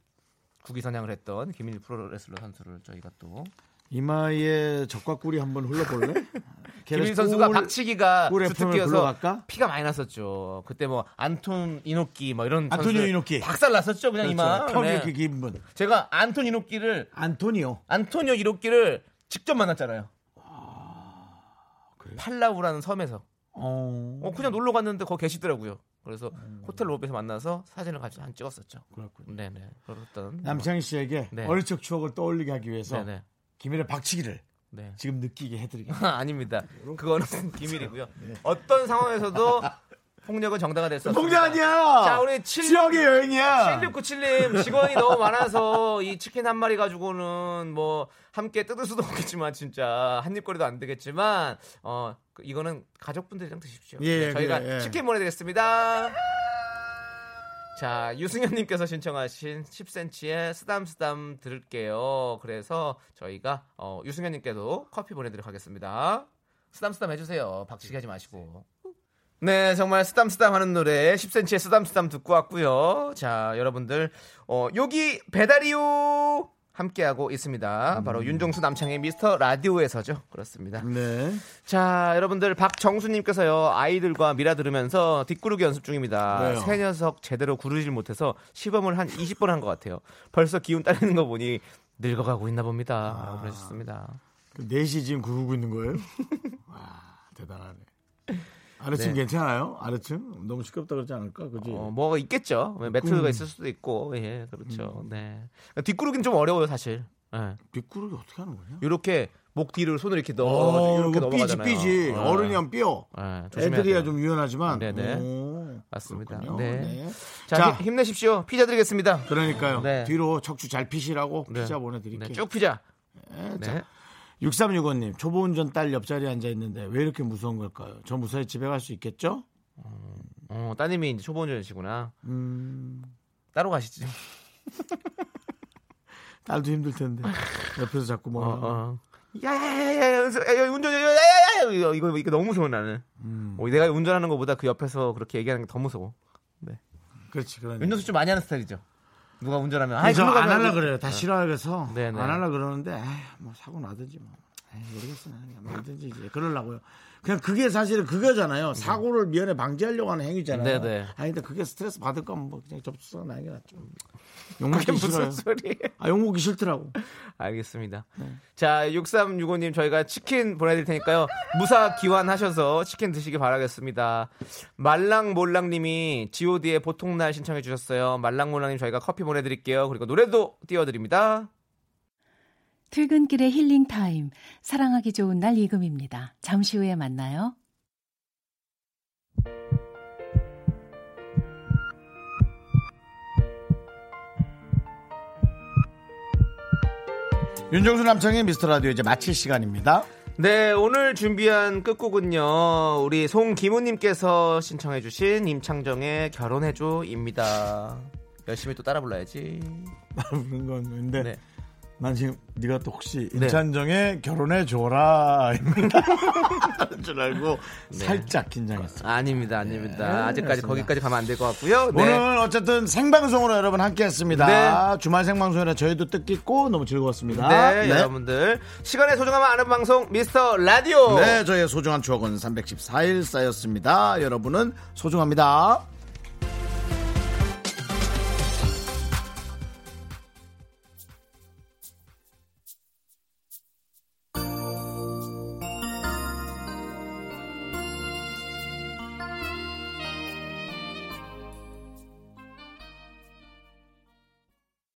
국위 선양을 했던 김일 프로 레슬러 선수를 저희가 또 이마에 적과 꿀이 한번 흘러볼래? 김일 선수가 박치기가 꿀 주특 FM을 기여서 불러갈까? 피가 많이 났었죠. 그때 뭐 안톤 이노끼 뭐 이런 안토니오 이노끼. 박살 났었죠 그냥 이마. 그렇죠. 네. 이렇게 기분. 제가 안톤 이노끼를 안토니오. 안토니오 이노끼를 직접 만났잖아요. 그래요? 팔라우라는 섬에서. 어. 어, 그냥 놀러 갔는데 거기 계시더라고요. 그래서 호텔 로비에서 만나서 사진을 같이 한 찍었었죠. 그렇군요. 네네. 그랬던. 남창희 씨에게 네. 어릴 적 추억을 떠올리게 하기 위해서 네네. 김일의 박치기를 네. 지금 느끼게 해드리겠습니다. 아닙니다. 그거는 비밀이고요. 어떤 상황에서도 폭력은 정당화 될수 없습니다. 봉자 아니야. 자, 우리 칠- 지역의 여행이야. 7697님 직원이 너무 많아서 이 치킨 한 마리 가지고는 뭐 함께 뜯을 수도 없겠지만 진짜 한 입거리도 안 되겠지만 어 그- 이거는 가족분들이랑 드십시오. 예, 네, 저희가 그래, 예. 치킨 보내드리겠습니다. 자 유승현님께서 신청하신 10cm의 쓰담쓰담 들을게요. 그래서 저희가 어, 유승현님께도 커피 보내드리도록 하겠습니다. 쓰담쓰담 해주세요. 박치기 하지 마시고. 네, 정말 쓰담쓰담 하는 노래 10cm의 쓰담쓰담 듣고 왔고요. 자, 여러분들 어, 여기 배달이요 함께하고 있습니다. 바로 윤종수 남창의 미스터 라디오에서죠. 그렇습니다. 네. 자, 여러분들 박정수님께서요 아이들과 미라 들으면서 뒷구르기 연습 중입니다. 왜요? 새 녀석 제대로 구르질 못해서 시범을 한 20번 한 것 같아요. 벌써 기운 딸리는 거 보니 늙어가고 있나 봅니다. 아. 그러셨습니다. 그 4시 지금 구르고 있는 거예요? 와, 대단하네. 아래층 네. 괜찮아요? 아래층? 너무 시끄럽다 그러지 않을까? 그지? 어, 뭐가 있겠죠. 매트가 음. 있을 수도 있고, 예, 그렇죠. 네. 뒷구르기는 좀 어려워요, 사실. 예. 뒷구르기 어떻게 하는 거냐? 이렇게 목 뒤를 손을 이렇게 넣어, 어, 이렇게 삐지, 넘어가잖아요. 삐지. 어. 어른이 하면 삐어. 예, 조심해야 애들이야. 좀 유연하지만. 네네. 오, 맞습니다. 네. 네. 자, 자. 힘- 힘내십시오. 피자 드리겠습니다. 그러니까요. 네. 뒤로 척추 잘 피시라고 네. 피자 보내드릴게요. 네, 쭉 피자. 네, 네. 자, 6365님, 초보 운전 딸 옆자리에 앉아 있는데 왜 이렇게 무서운 걸까요? 저 무사히 집에 갈 수 있겠죠? 어, 따님이 이제 초보 운전이시구나. 음, 따로 가시지. 딸도 힘들 텐데. 옆에서 자꾸 뭐. 어, 어. 야야야야, 운전, 야야야, 이거, 이거, 너무 무서워, 나는. 음, 어, 내가 운전하는 것보다 그 옆에서 그렇게 얘기하는 게 더 무서워. 그렇지. 그러네. 윤정수 좀 많이 하는 스타일이죠. 누가 운전하면. 아이, 그래서 글로 안 가면 하려. 그래요. 다 싫어해서 네네. 안 하려 그러는데 에이, 뭐 사고 나든지 뭐. 에이, 모르겠어. 뭐든지 이제 그러려고요. 그냥 그게 사실은 그거잖아요. 사고를 미연에 방지하려고 하는 행위잖아요. 네네. 아니 근데 그게 스트레스 받을 거면 뭐 그냥 접수가 나는 게 낫죠. 욕먹기 무슨. 소리? 아 욕먹기 싫더라고. 알겠습니다. 네. 자, 6365님 저희가 치킨 보내드릴 테니까요. 무사 기환하셔서 치킨 드시기 바라겠습니다. 말랑몰랑님이 god의 보통날 신청해 주셨어요. 말랑몰랑님 저희가 커피 보내드릴게요. 그리고 노래도 띄워드립니다. 퇴근길의 힐링 타임. 사랑하기 좋은 날 이금입니다. 잠시 후에 만나요. 윤정수 남창의 미스터 라디오 이제 마칠 시간입니다. 네, 오늘 준비한 끝곡은요. 우리 송기무님께서 신청해주신 임창정의 결혼해줘입니다. 열심히 또 따라 불러야지. 그런 건 근데 네. 난 지금 네가 또 혹시 네. 임찬정의 결혼해 줘라입니다. 줄 알고 살짝 긴장했어. 아닙니다, 아닙니다. 네, 아직까지 그렇습니다. 거기까지 가면 안 될 것 같고요. 네. 오늘 어쨌든 생방송으로 여러분 함께했습니다. 네. 주말 생방송이라 저희도 뜻깊고 너무 즐거웠습니다. 네, 여러분들 시간의 소중함을 아는 방송 미스터 라디오. 네, 저희의 소중한 추억은 314일 쌓였습니다. 여러분은 소중합니다.